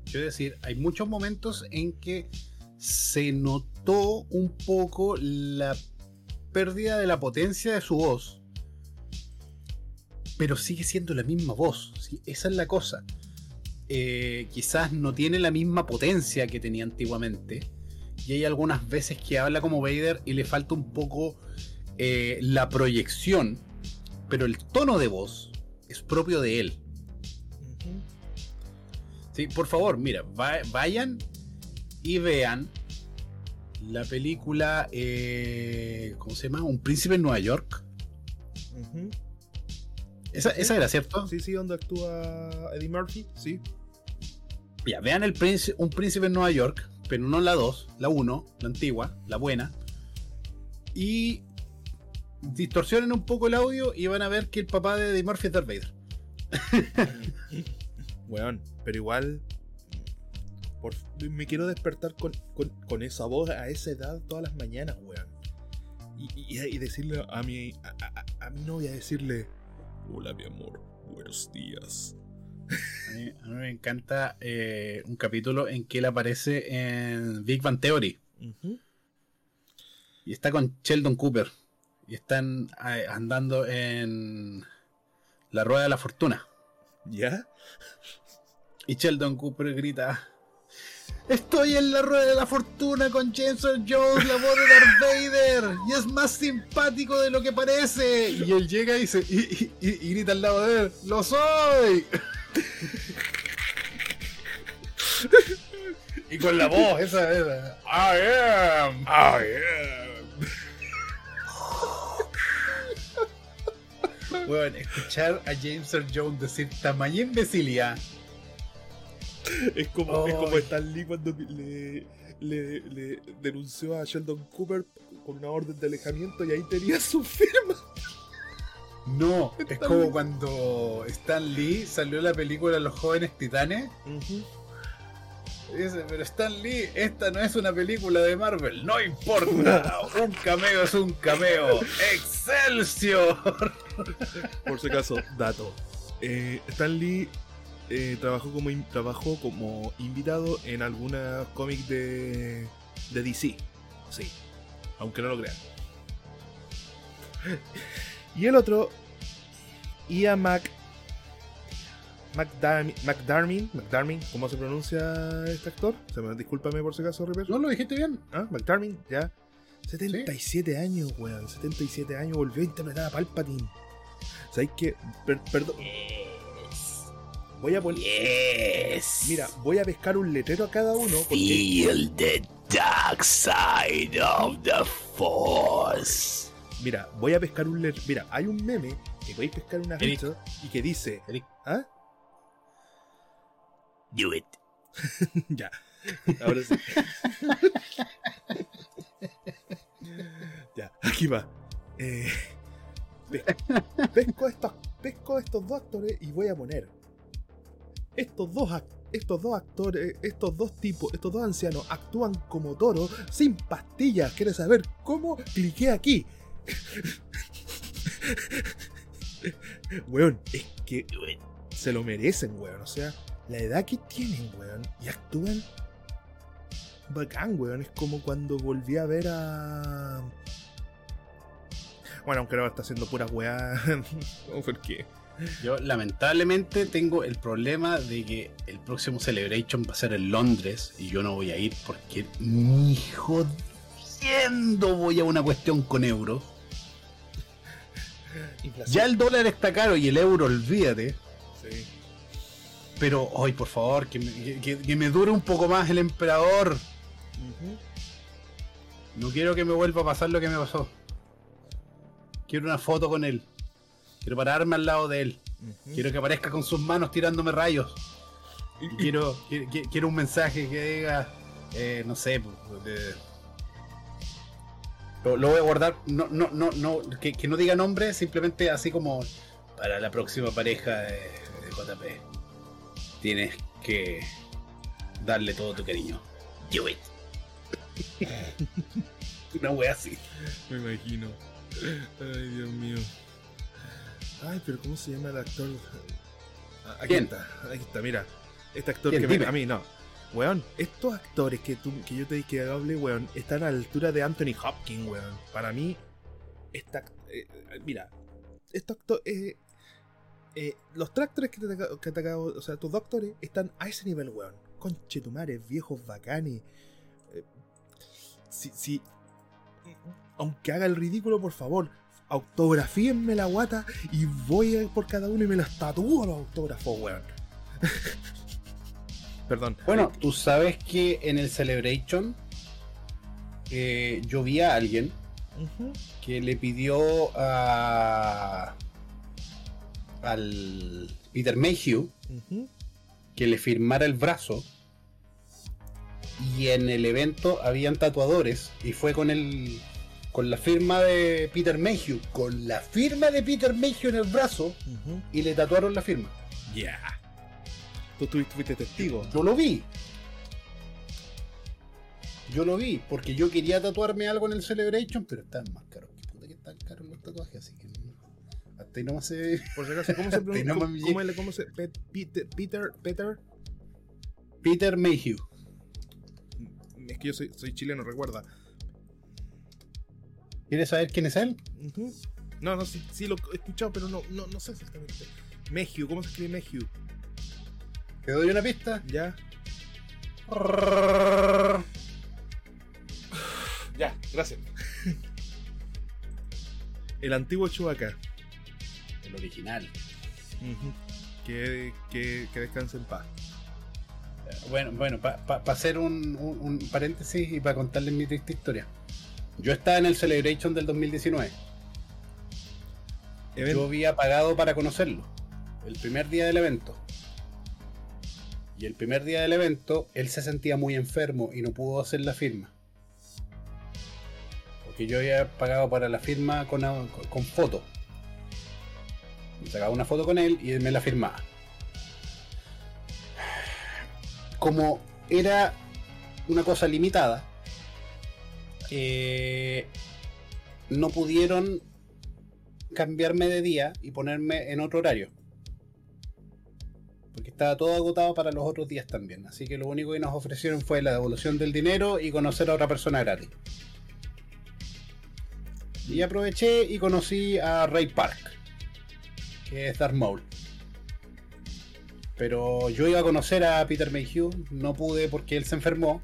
yo he de decir, hay muchos momentos en que se notó un poco la pérdida de la potencia de su voz. Pero sigue siendo la misma voz. ¿sí? Esa es la cosa. Eh, quizás no tiene la misma potencia que tenía antiguamente. Y hay algunas veces que habla como Vader y le falta un poco eh, la proyección. Pero el tono de voz es propio de él. Sí, por favor, mira, vayan y vean la película, eh, ¿cómo se llama? Un príncipe en Nueva York. esa, esa, era, ¿cierto? Sí, sí, donde actúa Eddie Murphy, sí. Ya, vean el príncipe, Un príncipe en Nueva York, pero no la 2, la 1, la antigua, la buena. Y distorsionen un poco el audio y van a ver que el papá de Eddie Murphy es Darth Vader. Weón, pero igual me quiero despertar con, esa voz a esa edad todas las mañanas, weón. Y, decirle a mi, a, mi novia, decirle, hola mi amor, buenos días. A mí, me encanta eh, un capítulo en que él aparece en Big Bang Theory. Y está con Sheldon Cooper. Y están eh, andando en la rueda de la fortuna. ¿Ya? Y Sheldon Cooper grita: Estoy en la rueda de la fortuna con James Earl Jones, la voz de Darth Vader, y es más simpático de lo que parece. Y él llega y, se, y, grita al lado de él: ¡Lo soy! Y con la voz, esa es. I am, I am. bueno, escuchar a James Earl Jones decir tamaña imbecilidad es como, es como Stan Lee cuando le, le, denunció a Sheldon Cooper con una orden de alejamiento y ahí tenía su firma. No, es como cuando Stan Lee salió la película Los jóvenes titanes. Dice, pero Stan Lee, esta no es una película de Marvel, no importa, un cameo es un cameo, Excelsior. Por si acaso, dato. Eh, Stan Lee eh, trabajó, como trabajó como invitado en alguna cómic de, de DC. Sí, aunque no lo crean. Y el otro, Ian Mac, McDarmin, McDarmin, McDarmin, ¿cómo se pronuncia este actor? Se me, discúlpame por si acaso, Ripper. No, lo dijiste bien. Ah, McDarmin, ya. 77 años, weón. 77 años volvió a interpretar a Palpatine. ¿Sabéis que? perdón. Voy a poner. Mira, voy a pescar un letrero a cada uno. Feel the dark side of the force. Mira, voy a pescar un letrero. Mira, hay un meme que podéis pescar una ficha y que dice. ¿Ah? Do it. ya. Ahora sí. ya, aquí va. Eh, pesco, estos, pesco estos dos actores y voy a poner estos dos, estos dos actores, estos dos tipos, estos dos ancianos actúan como toros sin pastillas. ¿Quieres saber cómo? Cliqué aquí. Weón, es que se lo merecen, weón. O sea, la edad que tienen, weón, y actúan bacán, weón. Es como cuando volví a ver a. Bueno, aunque ahora está haciendo pura weá. ¿Por qué? Yo lamentablemente tengo el problema de que el próximo Celebration va a ser en Londres y yo no voy a ir porque ni jodiendo voy a una cuestión con euros. Ya el dólar está caro y el euro, olvídate. Sí. Pero hoy, por favor, que me, dure un poco más el emperador. No quiero que me vuelva a pasar lo que me pasó. Quiero una foto con él. Quiero pararme al lado de él. Quiero que aparezca con sus manos tirándome rayos. quiero, quiero, un mensaje que diga, eh, no sé, lo, voy a guardar, no, no, no, no, que, no diga nombre, simplemente así como para la próxima pareja de, de JP, tienes que darle todo tu cariño. Do it. Una wea así. Me imagino. Ay, Dios mío. Ay, pero ¿cómo se llama el actor? Ah, Aquí ¿Quién? está, aquí está, mira. Este actor ¿Quién? que me, a mí no. Weón, estos actores que, tú, que yo te dije que hable, weón, están a la altura de Anthony Hopkins, weón. Para mí, esta, eh, eh, mira, estos actores, eh, eh, los tres actores que te, que te acabo, o sea, tus doctores están a ese nivel, weón. Conchetumares, viejos bacanes. Si, si, aunque haga el ridículo, por favor, autografíenme la guata y voy por cada uno y me los tatúo los autógrafos, weón. Perdón. Bueno, tú sabes que en el Celebration eh, yo vi a alguien que le pidió a al Peter Mayhew que le firmara el brazo. Y en el evento habían tatuadores y fue con el con la firma de Peter Mayhew con la firma de Peter Mayhew en el brazo y le tatuaron la firma. Ya. Tú tuviste, fuiste testigo. yo lo vi yo lo vi porque yo quería tatuarme algo en el Celebration pero están más caros que puta que están caros los tatuajes así que no. hasta ahí nomás se Por si acaso, ¿cómo se pronuncia? ¿Cómo, cómo se Pe- Peter, Peter, Peter? Peter Mayhew Es que yo soy, soy chileno, recuerda. ¿quieres saber quién es él? No, no, sí, sí lo he escuchado, pero no, no, no sé exactamente. Mejiu, ¿cómo se escribe Mejiu? ¿Te doy una pista? Ya. Ya, gracias. El antiguo Chewbacca. el original que, que, que descanse en paz. Bueno, bueno, para hacer un, un- un paréntesis y para contarles mi triste historia. Yo estaba en el Celebration del 2019. Even- Yo había pagado para conocerlo. El primer día del evento. Y el primer día del evento, él se sentía muy enfermo y no pudo hacer la firma. Porque yo había pagado para la firma con, con, foto. Me sacaba una foto con él y él me la firmaba. Como era una cosa limitada, eh, no pudieron cambiarme de día y ponerme en otro horario. Estaba todo agotado para los otros días también. Así que lo único que nos ofrecieron fue la devolución del dinero y conocer a otra persona gratis. Y aproveché y conocí a Ray Park, que es Darth Maul. Pero yo iba a conocer a Peter Mayhew, no pude porque él se enfermó.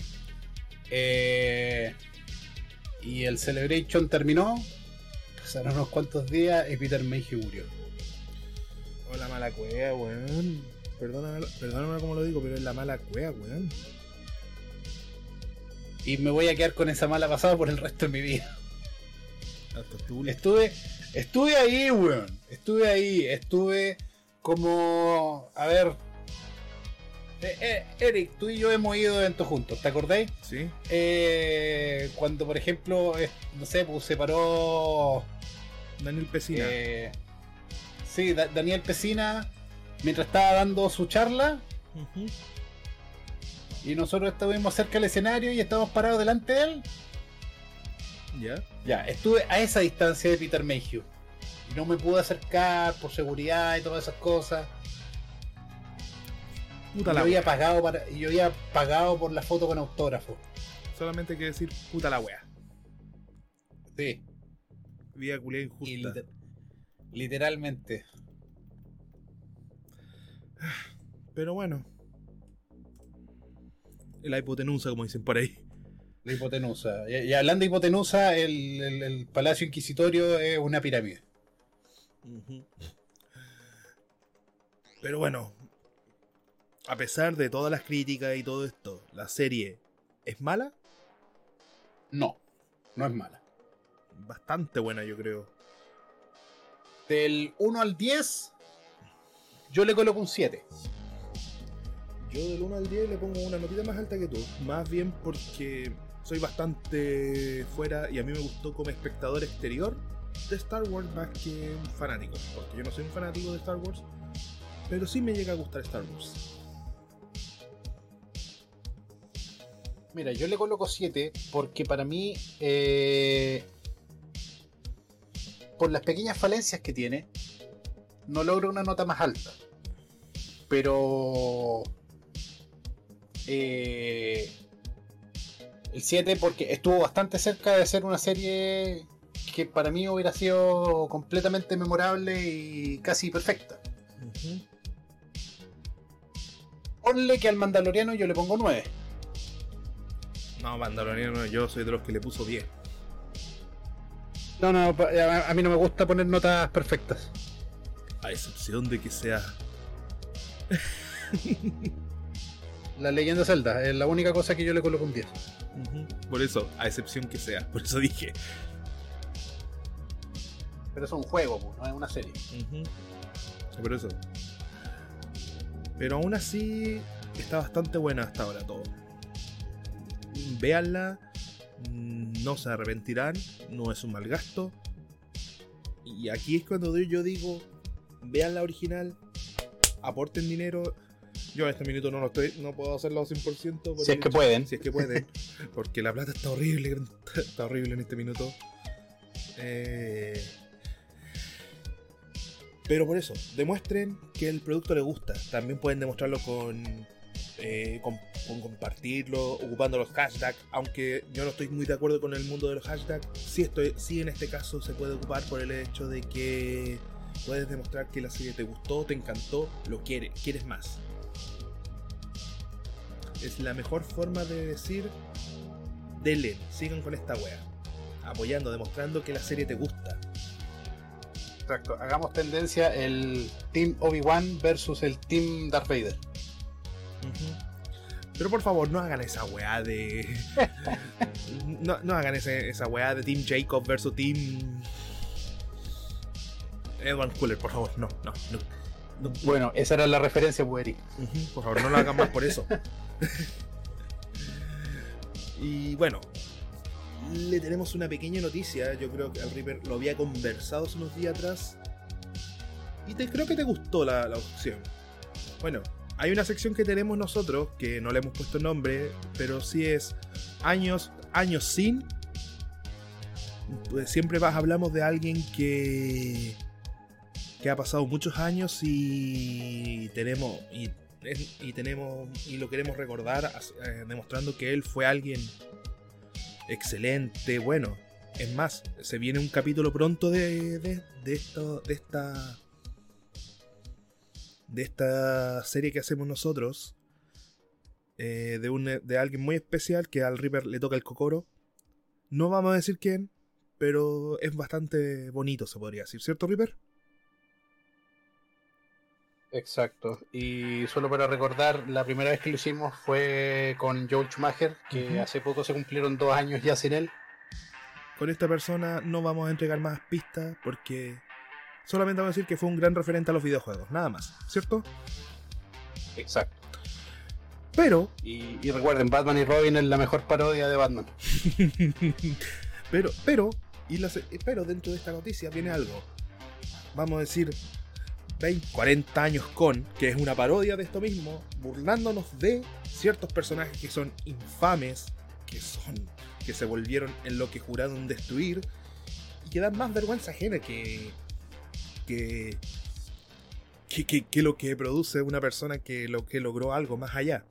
Eh, y el Celebration terminó. Pasaron unos cuantos días y Peter Mayhew murió. Hola, mala cueva, weón. Perdóname, perdóname como lo digo, pero es la mala cueva, weón. Y me voy a quedar con esa mala pasada por el resto de mi vida. Estuve, estuve ahí, weón. Estuve ahí, estuve como. A ver. Eh, eh, Eric, tú y yo hemos ido a eventos juntos, ¿te acordáis? ¿Sí? Eh, cuando, por ejemplo, no sé, pues se paró. Daniel Pesina. eh, sí, Da- Daniel Pesina, mientras estaba dando su charla, y nosotros estuvimos cerca del escenario y estábamos parados delante de él. ¿Ya? Ya, estuve a esa distancia de Peter Mayhew. Y no me pude acercar por seguridad y todas esas cosas. Puta Y la yo había wea. pagado para, y yo había pagado por la foto con autógrafo. Solamente hay que decir puta la wea. Sí. Vida culia Y injusta. liter- literalmente. Pero bueno. La hipotenusa, como dicen por ahí. La hipotenusa. Y, y hablando de hipotenusa, el, el- el Palacio Inquisitorio es una pirámide. Pero bueno. A pesar de todas las críticas y todo esto, ¿la serie es mala? No, no es mala. Bastante buena, yo creo. Del 1 al 10, yo le coloco un 7. Yo del 1 al 10 le pongo una notita más alta que tú. Más bien porque soy bastante fuera y a mí me gustó como espectador exterior de Star Wars más que un fanático, porque yo no soy un fanático de Star Wars, pero sí me llega a gustar Star Wars. Mira, yo le coloco 7 porque para mí, eh, por las pequeñas falencias que tiene, no logra una nota más alta. Pero eh, el 7 porque estuvo bastante cerca de ser una serie que para mí hubiera sido completamente memorable y casi perfecta. Ponle que al Mandaloriano yo le pongo 9. No, Mandaloriano, yo soy de los que le puso 10. No, no, a mí no me gusta poner notas perfectas. A excepción de que sea. La leyenda Zelda es la única cosa que yo le coloco un 10. Por eso, a excepción que sea. Por eso dije. Pero es un juego, pues, no es una serie. Por eso. Pero aún así, está bastante buena hasta ahora todo. Véanla, no se arrepentirán, no es un mal gasto. Y aquí es cuando yo digo, vean la original, aporten dinero. Yo en este minuto no lo estoy, no puedo hacerlo 100%. Si es que pueden. Si es que pueden. porque la plata está horrible, está horrible en este minuto. Eh, pero por eso, demuestren que el producto les gusta. También pueden demostrarlo con, eh, con, compartirlo, ocupando los hashtags. Aunque yo no estoy muy de acuerdo con el mundo de los hashtags, sí, estoy, sí en este caso se puede ocupar por el hecho de que puedes demostrar que la serie te gustó, te encantó, lo quieres, quieres más. Es la mejor forma de decir, denle, sigan con esta wea. Apoyando, demostrando que la serie te gusta. Exacto, hagamos tendencia el Team Obi-Wan versus el Team Darth Vader. Pero por favor, no hagan esa weá de. no, no, hagan esa weá de Team Jacob versus Team. Edward Cooler, por favor, no, no, no. Bueno, esa era la referencia, Bueri. por favor, no lo hagan más por eso. y bueno, le tenemos una pequeña noticia. Yo creo que al Reaper lo había conversado hace unos días atrás. Y te, creo que te gustó la, la opción. Bueno, hay una sección que tenemos nosotros que no le hemos puesto nombre, pero sí es años, años sin. Pues siempre hablamos de alguien que que ha pasado muchos años y tenemos y, tenemos y lo queremos recordar eh, demostrando que él fue alguien excelente, bueno. Es más, se viene un capítulo pronto de, de, de esto, de esta de esta serie que hacemos nosotros. Eh, de, un, de alguien muy especial que al Reaper le toca el cocoro. No vamos a decir quién, pero es bastante bonito, se podría decir, ¿cierto, Reaper? Exacto. Y solo para recordar, la primera vez que lo hicimos fue con George Schumacher, que hace poco se cumplieron dos años ya sin él. Con esta persona no vamos a entregar más pistas porque solamente vamos a decir que fue un gran referente a los videojuegos, nada más, ¿cierto? Exacto. Pero. Y, recuerden, Batman y Robin es la mejor parodia de Batman. pero, pero, y pero dentro de esta noticia viene algo. Vamos a decir, 20, 40 años con, que es una parodia de esto mismo, burlándonos de ciertos personajes que son infames, que son que se volvieron en lo que juraron destruir y que dan más vergüenza ajena que que, que, lo que produce una persona que lo que logró algo más allá.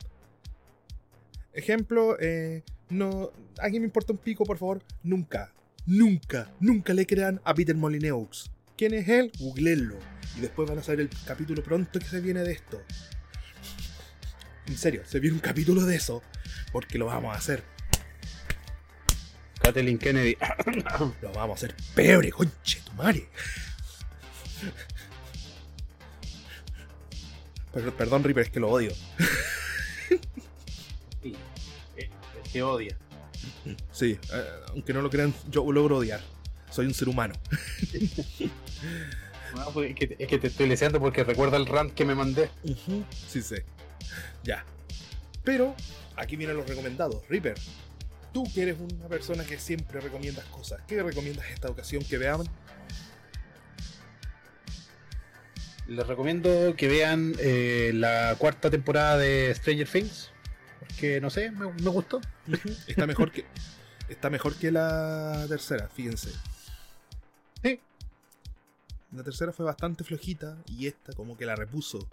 Ejemplo, eh, no, alguien me importa un pico, por favor, nunca, nunca, nunca le crean a Peter Molineux. ¿Quién es él? Googleenlo y después van a saber el capítulo pronto que se viene de esto. En serio, se viene un capítulo de eso. Porque lo vamos a hacer. Kathleen Kennedy. lo vamos a hacer pebre, conche tu madre. perdón, Reaper, es que lo odio. Sí, es que odia. Sí, eh, aunque no lo crean, yo logro odiar. Soy un ser humano. Pues, es, que, te estoy leseando porque recuerda el rant que me mandé. Sí sé. Ya. Pero aquí vienen los recomendados. Reaper, tú que eres una persona que siempre recomiendas cosas, ¿qué recomiendas esta ocasión que veamos? Les recomiendo que vean eh, la cuarta temporada de Stranger Things. Porque no sé, me, me gustó. Está mejor que. Está mejor que la tercera, fíjense. Sí. La tercera fue bastante flojita y esta como que la repuso.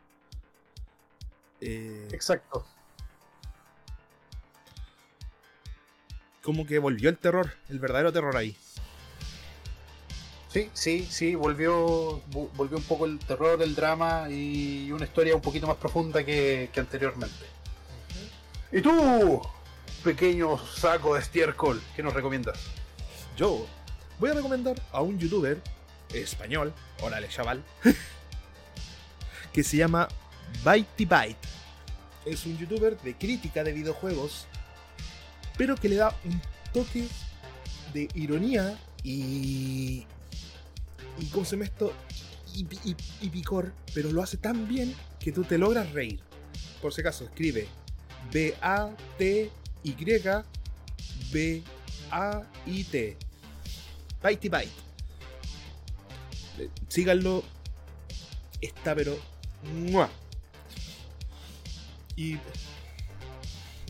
Eh, Exacto. como que volvió el terror, el verdadero terror ahí. Sí, sí, sí, volvió, vo- volvió un poco el terror, el drama y una historia un poquito más profunda que, que anteriormente. ¿Y tú, pequeño saco de estiércol, qué nos recomiendas? Yo voy a recomendar a un youtuber español, órale chaval, que se llama Bitey Byte. Es un youtuber de crítica de videojuegos, pero que le da un toque de ironía y. y ¿cómo se llama esto? Y, y- y picor, pero lo hace tan bien que tú te logras reír. Por si acaso, escribe B-A-T-Y B-A-I-T. Bitey Byte. Eh, Síganlo. Está pero. ¡mua! Y.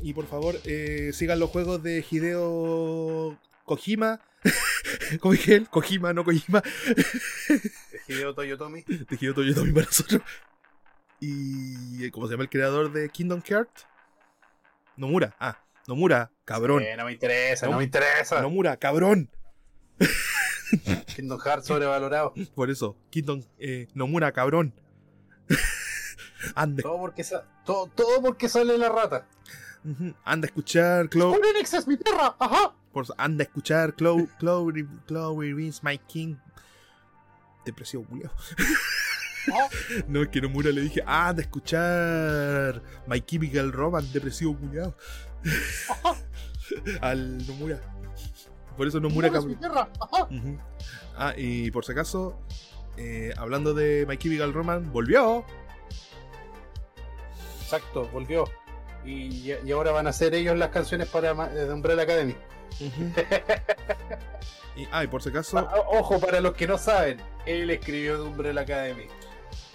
Y por favor, eh, sigan los juegos de Hideo Kojima. Como dije él, Kojima, no Kojima. De Hideo Toyotomi. De Hideo Toyotomi para nosotros. Y. eh, ¿Cómo se llama el creador de Kingdom Hearts? Nomura. Ah, Nomura, cabrón. Eh, no me interesa, no, No. me interesa. Nomura, cabrón. Kingdom Hearts sobrevalorado. Por eso, Kingdom eh, Nomura, cabrón. anda, Todo porque, sa- todo, todo porque sale la rata. ujú, anda a escuchar Clow, ¡Un Enix es mi perra! ¡Ajá! por- anda a escuchar Clow, Clow, My King. Depresivo, culiao. Ah. No, es que Nomura le dije, ah, anda a escuchar My Chemical Romance, depresivo, culiao. Al Nomura. Por eso Nomura. ¡Ajá! Ujú. Ah, y por si acaso, eh, hablando de My Chemical Romance, volvió. Exacto, volvió. Y, y ahora van a hacer ellos las canciones para de Umbrella Academy. y, ah, y por si acaso, Ah, Ojo, para los que no saben, él escribió de Umbrella Academy.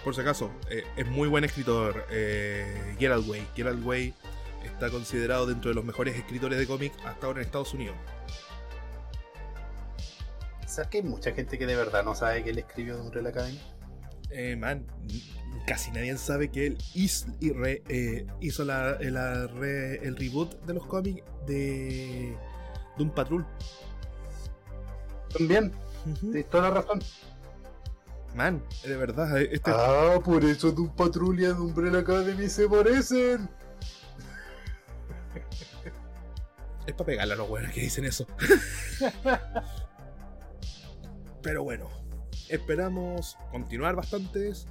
por si acaso, eh, es muy buen escritor eh, Gerald Way. Gerald Way está considerado dentro de los mejores escritores de cómic hasta ahora en Estados Unidos. ¿Sabes que hay mucha gente que de verdad no sabe que él escribió de Umbrella Academy? Eh, man, casi nadie sabe que él hizo, y re- eh, hizo la, la re- el reboot de los cómics de Doom Patrol. También, Ujú. tienes toda la razón. Man, de verdad, eh, este, Ah, por eso tu patrulla de Umbrella Academy se parecen. Es para pegarle a los buenos que dicen eso. Pero bueno, esperamos continuar bastantes.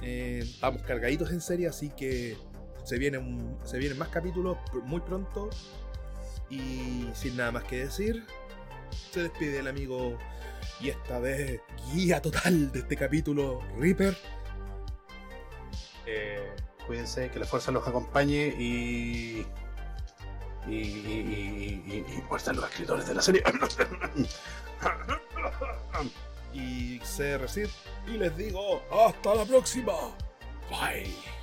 Eh, vamos cargaditos en serie, así que se vienen, se vienen más capítulos muy pronto. Y sin nada más que decir, se despide el amigo y esta vez guía total de este capítulo, Reaper. Eh, cuídense, que la fuerza los acompañe y. Y, y, y, y, y los escritores de la serie. Y se recibe. Y les digo, hasta la próxima. Bye.